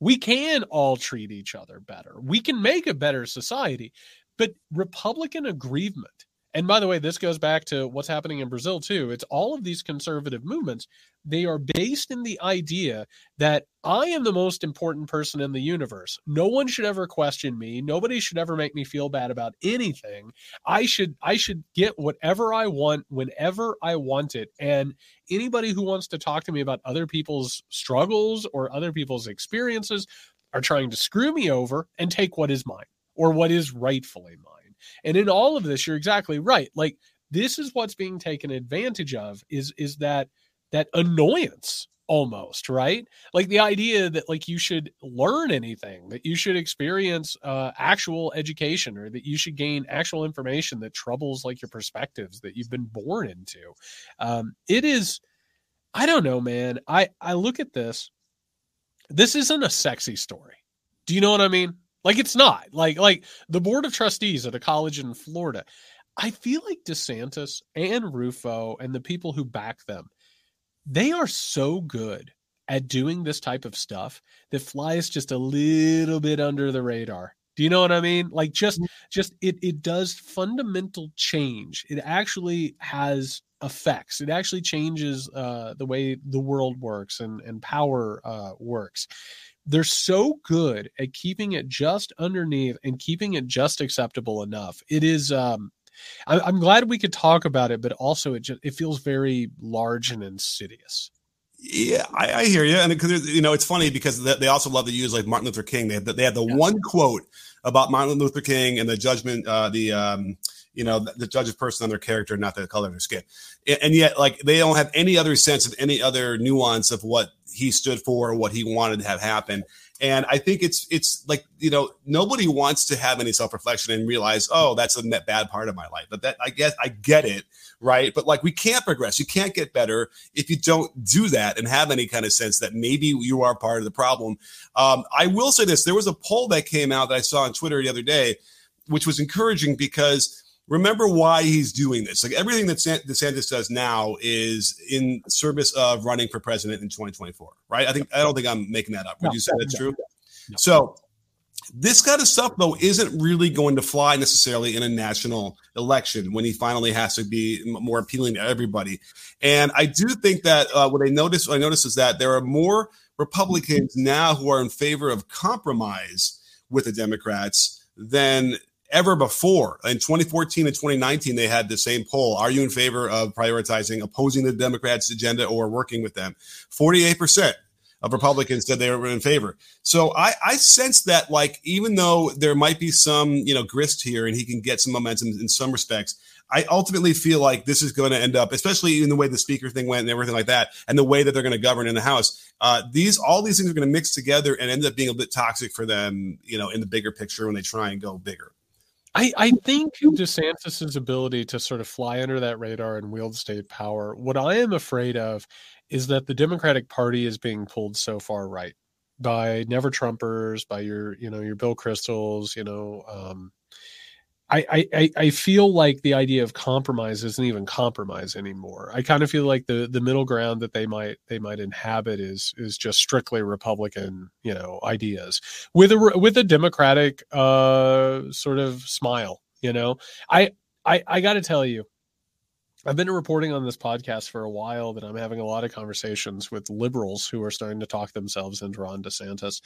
we can all treat each other better. We can make a better society. But Republican aggrievement, and by the way, this goes back to what's happening in Brazil too. It's all of these conservative movements they are based in the idea that I am the most important person in the universe. No one should ever question me. Nobody should ever make me feel bad about anything. I should I should get whatever I want whenever I want it. And anybody who wants to talk to me about other people's struggles or other people's experiences are trying to screw me over and take what is mine or what is rightfully mine. And in all of this you're exactly right. Like this is what's being taken advantage of is is that that annoyance almost right? Like the idea that like you should learn anything that you should experience uh actual education or that you should gain actual information that troubles like your perspectives that you've been born into. Um it is i don't know man. I i look at this this isn't a sexy story. Do you know what i mean? Like it's not. Like like the board of trustees at a college in florida i feel like desantis and rufo and the people who back them they are so good at doing this type of stuff that flies just a little bit under the radar. Do you know what I mean? Like just mm. just it it does fundamental change. It actually has effects. It actually changes uh, the way the world works and and power uh, works. They're so good at keeping it just underneath and keeping it just acceptable enough. It is um I, am glad we could talk about it, but also it just it feels very large and insidious. Yeah, I, I hear you, and because you know it's funny because they also love to use like Martin Luther King. They had the, they had the one quote about Martin Luther King and the judgment, uh, the um, you know, the, the judge's person on their character, not the color of their skin. And, and yet, like, they don't have any other sense of any other nuance of what he stood for, what he wanted to have happen. And I think it's it's like you know nobody wants to have any self reflection and realize oh that's a bad part of my life. But that I guess I get it right. But like we can't progress, you can't get better if you don't do that and have any kind of sense that maybe you are part of the problem. Um, I will say this: there was a poll that came out that I saw on Twitter the other day, which was encouraging because remember why he's doing this. Like everything that DeSantis does now is in service of running for president in 2024, right? I think I don't think I'm making that up. Would no, you say that's no, true? No. So this kind of stuff though isn't really going to fly necessarily in a national election when he finally has to be more appealing to everybody. And I do think that uh, what I notice, what I notice is that there are more Republicans now who are in favor of compromise with the Democrats than ever before. In 2014 and 2019, they had the same poll. Are you in favor of prioritizing opposing the Democrats' agenda or working with them? 48% of Republicans said they were in favor. So I, I sense that, like, even though there might be some, you know, grist here and he can get some momentum in some respects, I ultimately feel like this is going to end up, especially in the way the speaker thing went and everything like that, and the way that they're going to govern in the House. Uh, these all these things are going to mix together and end up being a bit toxic for them, you know, in the bigger picture when they try and go bigger. I, I think DeSantis's ability to sort of fly under that radar and wield state power. What I am afraid of is that the Democratic Party is being pulled so far right by never Trumpers, by your you know your Bill Kristols, you know, um, I, I I feel like the idea of compromise isn't even compromise anymore. I kind of feel like the the middle ground that they might they might inhabit is is just strictly Republican, you know, ideas with a with a Democratic uh sort of smile. You know, I I I got to tell you, I've been reporting on this podcast for a while that I'm having a lot of conversations with liberals who are starting to talk themselves into Ron DeSantis.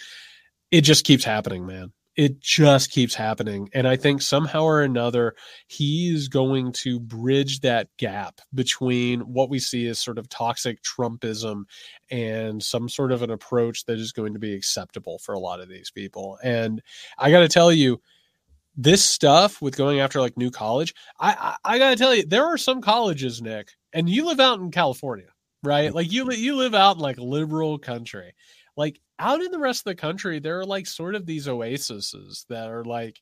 It just keeps happening, man it just keeps happening. And I think somehow or another, he's going to bridge that gap between what we see as sort of toxic Trumpism and some sort of an approach that is going to be acceptable for a lot of these people. And I got to tell you, this stuff with going after like new college, I, I, I got to tell you, there are some colleges, Nick, and you live out in California, right? Like you, you live out in like liberal country like out in the rest of the country, there are like sort of these oases that are like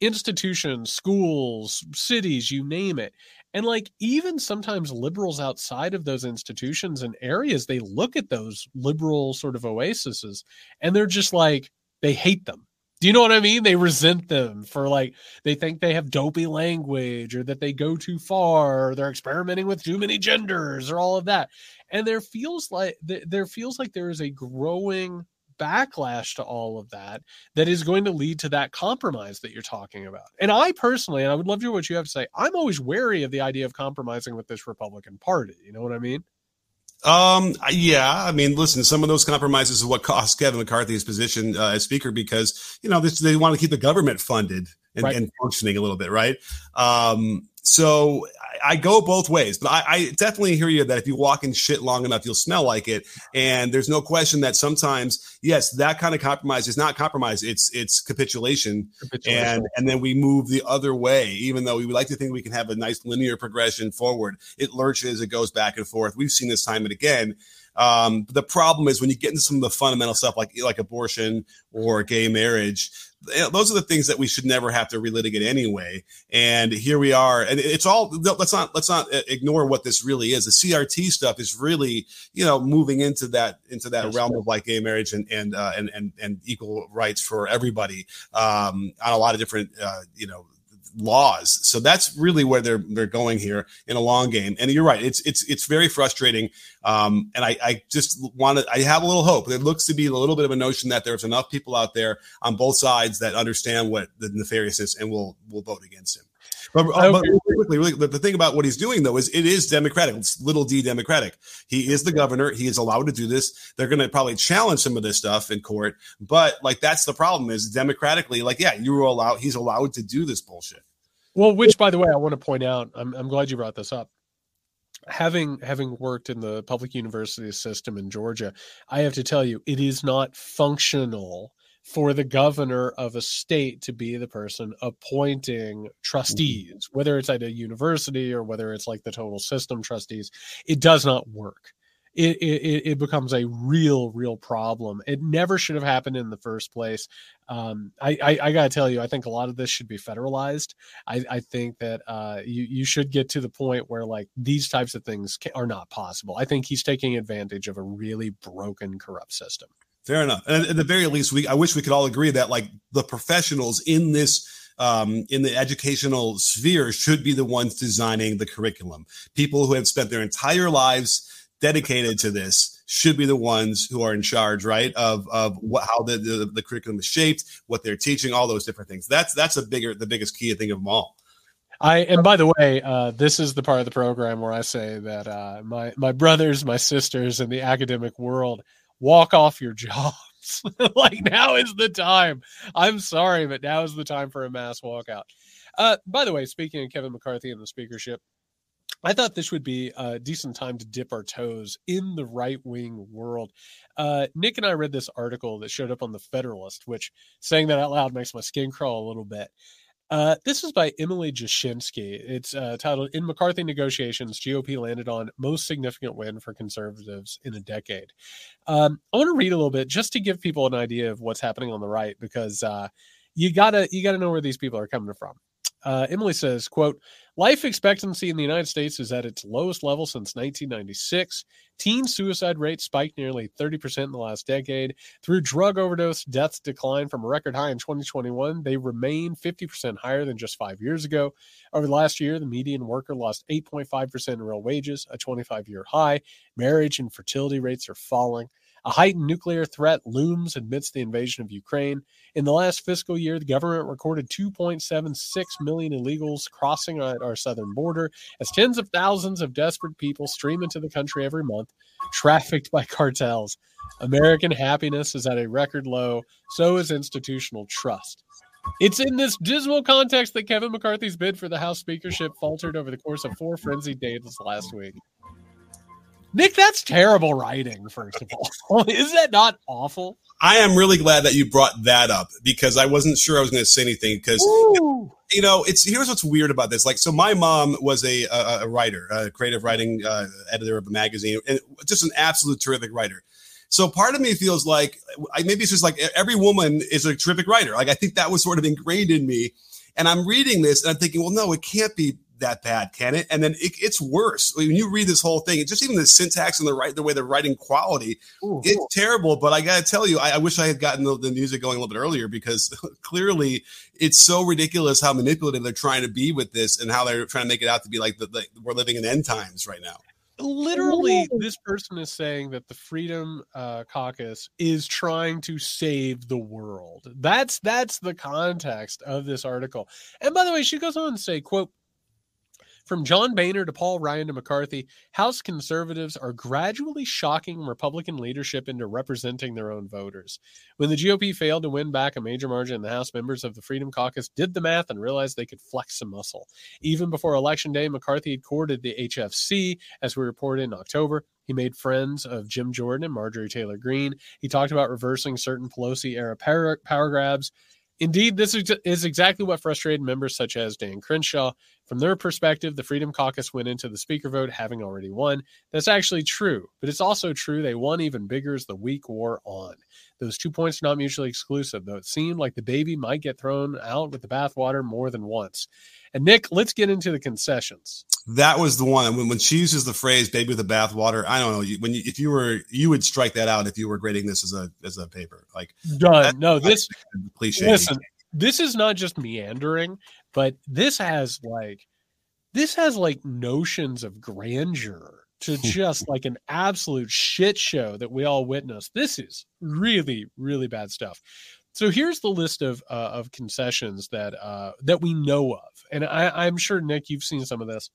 institutions, schools, cities, you name it. And like even sometimes liberals outside of those institutions and areas, they look at those liberal sort of oases and they're just like, they hate them. Do you know what I mean? They resent them for like they think they have dopey language or that they go too far or they're experimenting with too many genders or all of that. And there feels like there feels like there is a growing backlash to all of that that is going to lead to that compromise that you're talking about. And I personally, and I would love to hear what you have to say, I'm always wary of the idea of compromising with this Republican Party. You know what I mean? Um, yeah, I mean, listen, some of those compromises is what cost Kevin McCarthy his position uh, as speaker because you know this, they want to keep the government funded and, right. and functioning a little bit, right? Um, so I go both ways, but I, I, definitely hear you that if you walk in shit long enough, you'll smell like it. And there's no question that sometimes, yes, that kind of compromise is not compromise; it's it's capitulation, capitulation. and and then we move the other way. Even though we would like to think we can have a nice linear progression forward, it lurches, it goes back and forth. We've seen this time and again. Um, the problem is when you get into some of the fundamental stuff like like abortion or gay marriage, those are the things that we should never have to relitigate anyway. And here we are, and it's all. Let's not let's not uh, ignore what this really is. The CRT stuff is really, you know, moving into that into that That's realm true. of like gay marriage and and uh, and and and equal rights for everybody um, on a lot of different, uh, you know, laws. So that's really where they're they're going here in a long game. And you're right, it's it's it's very frustrating. Um, and I, I just want to I have a little hope. It looks to be a little bit of a notion that there's enough people out there on both sides that understand what the nefariousness and will will vote against him. But, uh, but really quickly, really, the, the thing about what he's doing though is it is democratic. It's little d democratic. He is the governor. He is allowed to do this. They're going to probably challenge some of this stuff in court. But like that's the problem is democratically, like yeah, you are allowed. He's allowed to do this bullshit. Well, which by the way, I want to point out. I'm I'm glad you brought this up having having worked in the public university system in Georgia, I have to tell you, it is not functional for the governor of a state to be the person appointing trustees, whether it's at a university or whether it's like the total system trustees. It does not work. It, it, it becomes a real, real problem. It never should have happened in the first place. Um, I, I, I got to tell you, I think a lot of this should be federalized. I, I think that uh, you, you should get to the point where like these types of things are not possible. I think he's taking advantage of a really broken, corrupt system. Fair enough. And at the very least, we I wish we could all agree that like the professionals in this um, in the educational sphere should be the ones designing the curriculum. People who have spent their entire lives dedicated to this should be the ones who are in charge, right? Of of what how the, the, the curriculum is shaped, what they're teaching, all those different things. That's that's a bigger the biggest key I think of them all. I and by the way, uh, this is the part of the program where I say that uh, my my brothers, my sisters in the academic world walk off your jobs. like now is the time. I'm sorry, but now is the time for a mass walkout. Uh, by the way, speaking of Kevin McCarthy and the speakership, I thought this would be a decent time to dip our toes in the right wing world. Uh, Nick and I read this article that showed up on the Federalist, which saying that out loud makes my skin crawl a little bit. Uh, this is by Emily Jashinsky. It's uh, titled In McCarthy Negotiations, GOP Landed on Most Significant Win for Conservatives in a Decade. Um, I want to read a little bit just to give people an idea of what's happening on the right because uh, you gotta you gotta know where these people are coming from. Uh, Emily says, quote, life expectancy in the United States is at its lowest level since 1996. Teen suicide rates spiked nearly 30% in the last decade. Through drug overdose deaths declined from a record high in 2021. They remain 50% higher than just five years ago. Over the last year, the median worker lost 8.5% in real wages, a 25 year high. Marriage and fertility rates are falling. A heightened nuclear threat looms amidst the invasion of Ukraine. In the last fiscal year, the government recorded 2.76 million illegals crossing our southern border as tens of thousands of desperate people stream into the country every month, trafficked by cartels. American happiness is at a record low, so is institutional trust. It's in this dismal context that Kevin McCarthy's bid for the House speakership faltered over the course of four frenzied days last week. Nick, that's terrible writing, first of all. Is that not awful? I am really glad that you brought that up because I wasn't sure I was going to say anything because you know it's here's what's weird about this. Like, so my mom was a a, a writer, a creative writing uh, editor of a magazine, and just an absolute terrific writer. So part of me feels like I, maybe it's just like every woman is a terrific writer. Like I think that was sort of ingrained in me. And I'm reading this and I'm thinking, well, no, it can't be that bad, can it? And then it, it's worse when you read this whole thing. just even the syntax and the right, the way they're writing quality, Ooh, it's cool. terrible. But I got to tell you, I, I, wish I had gotten the, the, music going a little bit earlier because clearly it's so ridiculous how manipulative they're trying to be with this and how they're trying to make it out to be like the, the we're living in end times right now literally this person is saying that the freedom uh, caucus is trying to save the world that's that's the context of this article and by the way she goes on to say quote from John Boehner to Paul Ryan to McCarthy, House conservatives are gradually shocking Republican leadership into representing their own voters. When the GOP failed to win back a major margin in the House, members of the Freedom Caucus did the math and realized they could flex some muscle. Even before Election Day, McCarthy had courted the HFC, as we reported in October. He made friends of Jim Jordan and Marjorie Taylor Greene. He talked about reversing certain Pelosi era power, power grabs. Indeed, this is exactly what frustrated members such as Dan Crenshaw. From their perspective, the Freedom Caucus went into the speaker vote having already won. That's actually true, but it's also true they won even bigger as the week wore on. Those two points are not mutually exclusive, though it seemed like the baby might get thrown out with the bathwater more than once. And Nick, let's get into the concessions. That was the one. When, when she uses the phrase "baby with the bathwater," I don't know. When you, if you were, you would strike that out if you were grading this as a as a paper. Like done. No, this cliche. Listen, this is not just meandering, but this has like this has like notions of grandeur to just like an absolute shit show that we all witnessed. This is really, really bad stuff. So here's the list of uh, of concessions that uh, that we know of, and I, I'm sure Nick, you've seen some of this.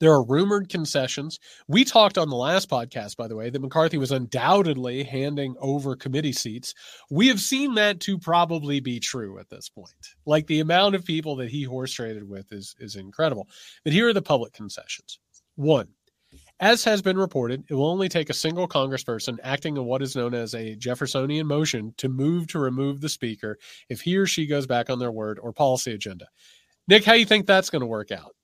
There are rumored concessions. We talked on the last podcast, by the way, that McCarthy was undoubtedly handing over committee seats. We have seen that to probably be true at this point. Like the amount of people that he horse traded with is is incredible. But here are the public concessions. One, As has been reported, it will only take a single congressperson acting in what is known as a Jeffersonian motion to move to remove the speaker if he or she goes back on their word or policy agenda. Nick, how do you think that's going to work out?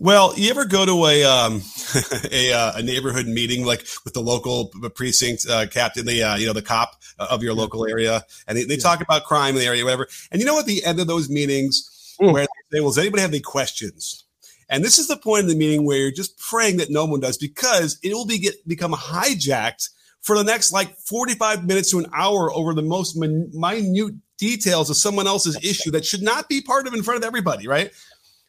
Well, you ever go to a um, a, uh, a, neighborhood meeting like with the local precinct uh, captain, the uh, you know the cop of your local area, and they, they yeah. talk about crime in the area, whatever. And you know, at the end of those meetings, Ooh. where they say, "Well, does anybody have any questions?" And this is the point of the meeting where you're just praying that no one does, because it will be get become hijacked for the next like 45 minutes to an hour over the most min- minute details of someone else's issue that should not be part of in front of everybody, right?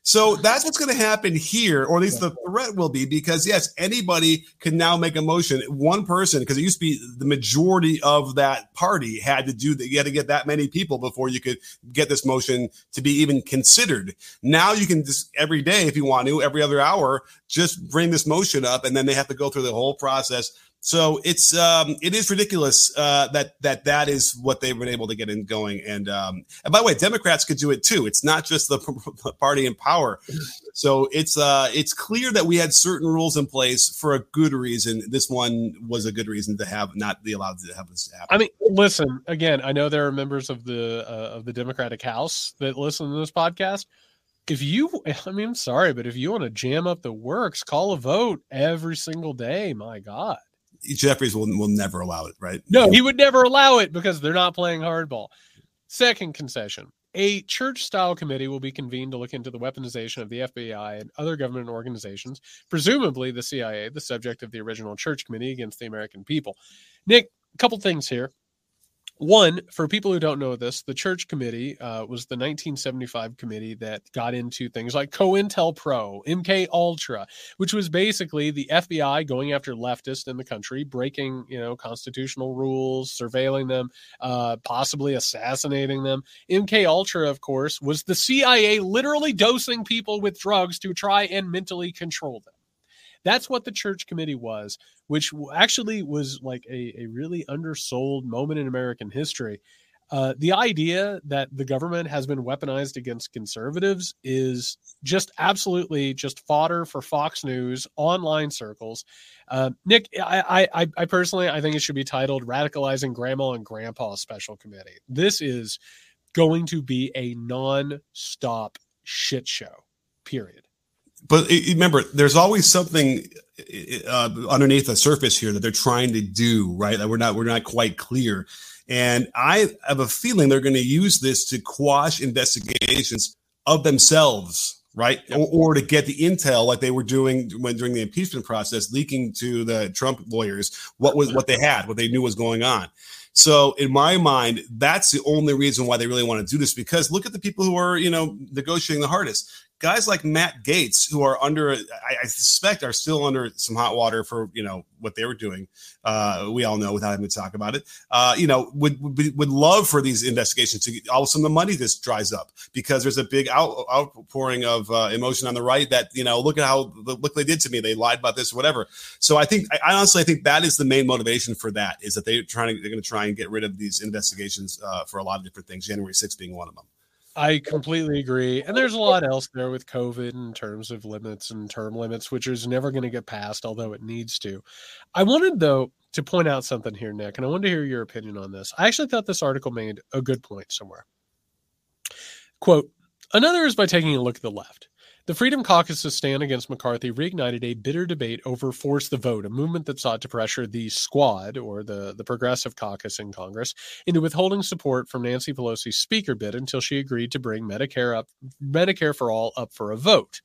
So that's what's going to happen here, or at least the threat will be, because yes, anybody can now make a motion. One person, because it used to be the majority of that party had to do that. You had to get that many people before you could get this motion to be even considered. Now you can just every day, if you want to, every other hour, just bring this motion up, and then they have to go through the whole process so it's um, it is ridiculous uh, that that that is what they've been able to get in going. And um, and by the way, Democrats could do it too. It's not just the party in power. So it's uh, it's clear that we had certain rules in place for a good reason. This one was a good reason to have not be allowed to have this happen. I mean, listen again. I know there are members of the uh, of the Democratic House that listen to this podcast if you i mean i'm sorry but if you want to jam up the works call a vote every single day my god Jeffries will will never allow it, right? No, he would never allow it because they're not playing hardball. Second concession. A church style committee will be convened to look into the weaponization of the FBI and other government organizations, presumably the CIA, the subject of the original church committee against the American people. Nick, a couple things here. One, for people who don't know this, the Church Committee uh, was the 1975 committee that got into things like COINTELPRO, MK Ultra, which was basically the FBI going after leftists in the country, breaking you know constitutional rules, surveilling them, uh, possibly assassinating them. MK Ultra, of course, was the CIA literally dosing people with drugs to try and mentally control them. That's what the church committee was, which actually was like a, a really undersold moment in American history. Uh, the idea that the government has been weaponized against conservatives is just absolutely just fodder for Fox News online circles. Uh, Nick, I, I, I personally I think it should be titled "Radicalizing Grandma and Grandpa Special Committee." This is going to be a non-stop shit show. Period but eh, remember, there's always something eh, eh, uh, underneath the surface here that they're trying to do, right? That we're not we're not quite clear. And I have a feeling they're going to use this to quash investigations of themselves, right? Or, or, to get the intel like they were doing when during the impeachment process, leaking to the Trump lawyers what was what they had, what they knew was going on. So in my mind, that's the only reason why they really want to do this because look at the people who are, you know, negotiating the hardest guys like Matt Gaetz, who are under, I, I, suspect, are still under some hot water for you know what they were doing. Uh, we all know without having to talk about it. Uh, you know, would, would would love for these investigations to all of a sudden the money just dries up because there's a big out, outpouring of uh, emotion on the right that you know look at how look they did to me. They lied about this or whatever. So I think I honestly I think that is the main motivation for that is that they're trying to, they're going to try and get rid of these investigations uh, for a lot of different things. January 6th being one of them. I completely agree. And there's a lot else there with COVID in terms of limits and term limits, which is never going to get passed, although it needs to. I wanted, though, to point out something here, Nick, and I wanted to hear your opinion on this. I actually thought this article made a good point somewhere. Quote Another is by taking a look at the left. The Freedom Caucus's stand against McCarthy reignited a bitter debate over Force the Vote, a movement that sought to pressure the squad, or the, the Progressive Caucus in Congress, into withholding support from Nancy Pelosi's speaker bid until she agreed to bring Medicare up Medicare for all up for a vote.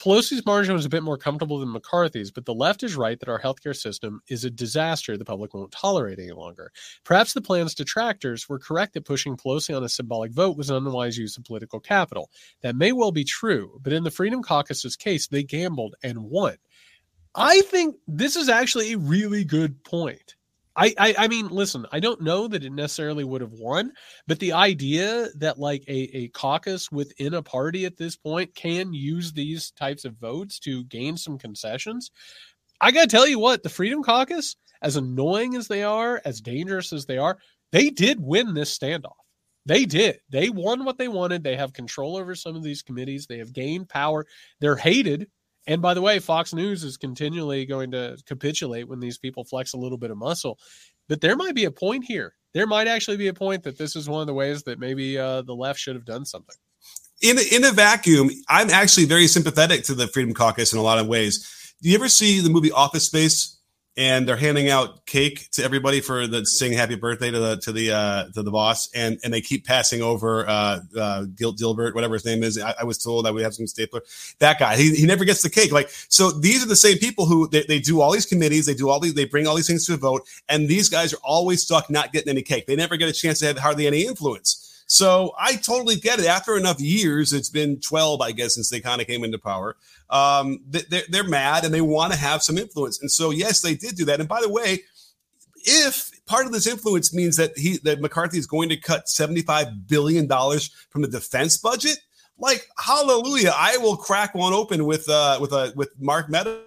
Pelosi's margin was a bit more comfortable than McCarthy's, but the left is right that our healthcare system is a disaster the public won't tolerate any longer. Perhaps the plan's detractors were correct that pushing Pelosi on a symbolic vote was an unwise use of political capital. That may well be true, but in the Freedom Caucus's case, they gambled and won. I think this is actually a really good point. I, I, I mean, listen, I don't know that it necessarily would have won, but the idea that like a, a caucus within a party at this point can use these types of votes to gain some concessions. I gotta tell you what, the Freedom Caucus, as annoying as they are, as dangerous as they are, they did win this standoff. They did. They won what they wanted. They have control over some of these committees. They have gained power. They're hated And by the way, Fox News is continually going to capitulate when these people flex a little bit of muscle. But there might be a point here. There might actually be a point that this is one of the ways that maybe uh, the left should have done something. In in a vacuum, I'm actually very sympathetic to the Freedom Caucus in a lot of ways. Do you ever see the movie Office Space? And they're handing out cake to everybody for the saying happy birthday to the to the uh, to the boss, and and they keep passing over uh, uh, Gil Dilbert, whatever his name is. I, I, was told I would have some stapler. That guy, he, he never gets the cake. Like so, these are the same people who they, they do all these committees, they do all these, they bring all these things to a vote, and these guys are always stuck not getting any cake. They never get a chance to have hardly any influence. So I totally get it. After enough years, it's been 12, I guess, since they kind of came into power. Um, they're, they're mad and they want to have some influence. And so, yes, they did do that. And by the way, if part of this influence means that he that McCarthy is going to cut 75 billion dollars from the defense budget, like hallelujah, I will crack one open with uh with a uh, with Mark Meadows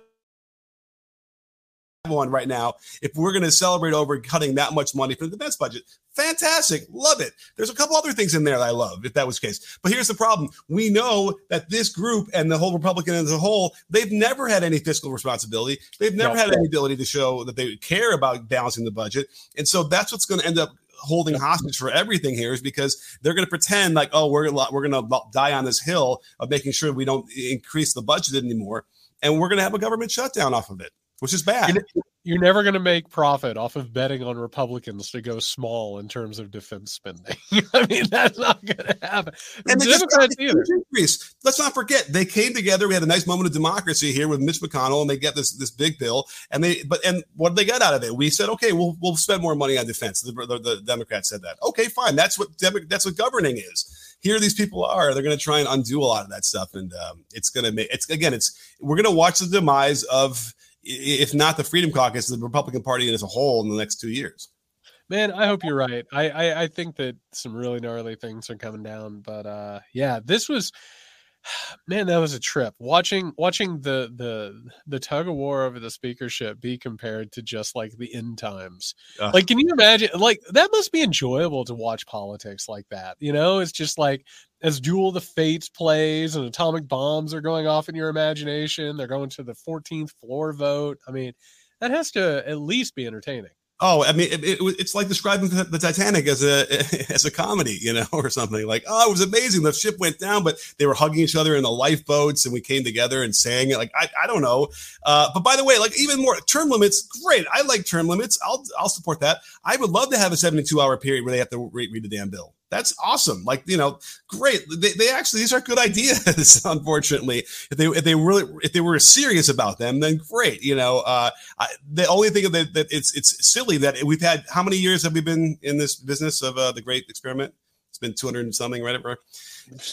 one right now if we're going to celebrate over cutting that much money from the defense budget. Fantastic. Love it. There's a couple other things in there that I love if that was the case. But here's the problem. We know that this group and the whole Republican as a whole, they've never had any fiscal responsibility. They've never no. had any ability to show that they care about balancing the budget. And so that's what's going to end up holding hostage for everything here is because they're going to pretend like, oh, we're gonna, we're going to die on this hill of making sure we don't increase the budget anymore, and we're going to have a government shutdown off of it which is bad. You're never going to make profit off of betting on Republicans to go small in terms of defense spending. I mean, that's not going to happen. And Democrats either. Increase. Let's not forget they came together. We had a nice moment of democracy here with Mitch McConnell, and they get this this big bill. And they but and what did they get out of it? We said, okay, we'll we'll spend more money on defense. The, the, the Democrats said that. Okay, fine. That's what that's what governing is here these people are they're going to try and undo a lot of that stuff and um, it's going to make it's again it's we're going to watch the demise of if not the Freedom Caucus, the Republican Party as a whole in the next two years. Man, I hope you're right. I, I, I think that some really gnarly things are coming down, but uh, yeah, this was man, that was a trip. Watching watching the the the tug of war over the speakership be compared to just like the end times. Uh, like, can you imagine? Like, that must be enjoyable to watch politics like that. You know, it's just like as Duel the Fates plays and atomic bombs are going off in your imagination. They're going to the 14th floor vote. I mean, that has to at least be entertaining. Oh, I mean, it, it, it's like describing the Titanic as a as a comedy, you know, or something like, oh, it was amazing. The ship went down, but they were hugging each other in the lifeboats, and we came together and sang it. Like, I, I don't know. Uh, but by the way, like even more term limits, great. I like term limits. I'll I'll support that. I would love to have a seventy two hour period where they have to read, read the damn bill. That's awesome. Like, you know, great. They, they actually, these are good ideas. Unfortunately, if they, if they really, if they were serious about them, then great. You know, uh, I, the only thing that, that it's, it's silly that we've had, how many years have we been in this business of uh, the great experiment? It's been 200 and something, right?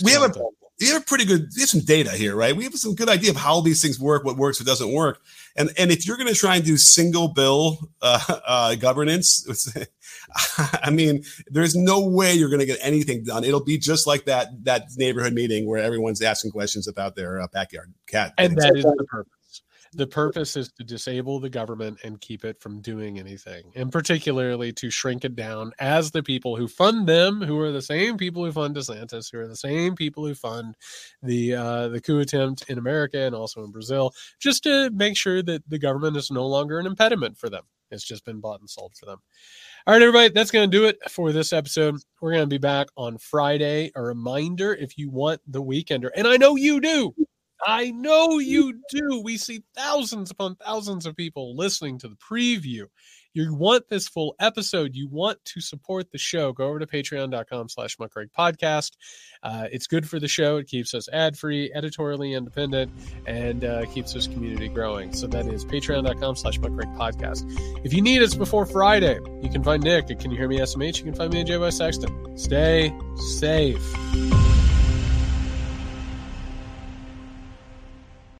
We have we have a pretty good we have some data here right? We have some good idea of how these things work what works what doesn't work. And and if you're going to try and do single bill uh, uh, governance i mean there's no way you're going to get anything done. It'll be just like that that neighborhood meeting where everyone's asking questions about their uh, backyard cat and that is the purpose the purpose is to disable the government and keep it from doing anything, and particularly to shrink it down as the people who fund them, who are the same people who fund DeSantis, who are the same people who fund the uh, the coup attempt in America and also in Brazil, just to make sure that the government is no longer an impediment for them. It's just been bought and sold for them. All right, everybody, that's going to do it for this episode. We're going to be back on Friday. A reminder if you want the weekender, and I know you do, I know you do. We see thousands upon thousands of people listening to the preview. You want this full episode. You want to support the show. Go over to patreon.com slash muckrake podcast. Uh, it's good for the show. It keeps us ad free, editorially independent, and uh, keeps this community growing. So that is patreon.com slash muckrake podcast. If you need us before Friday, you can find Nick at Can You Hear Me SMH. You can find me at JY Sexton. Stay safe.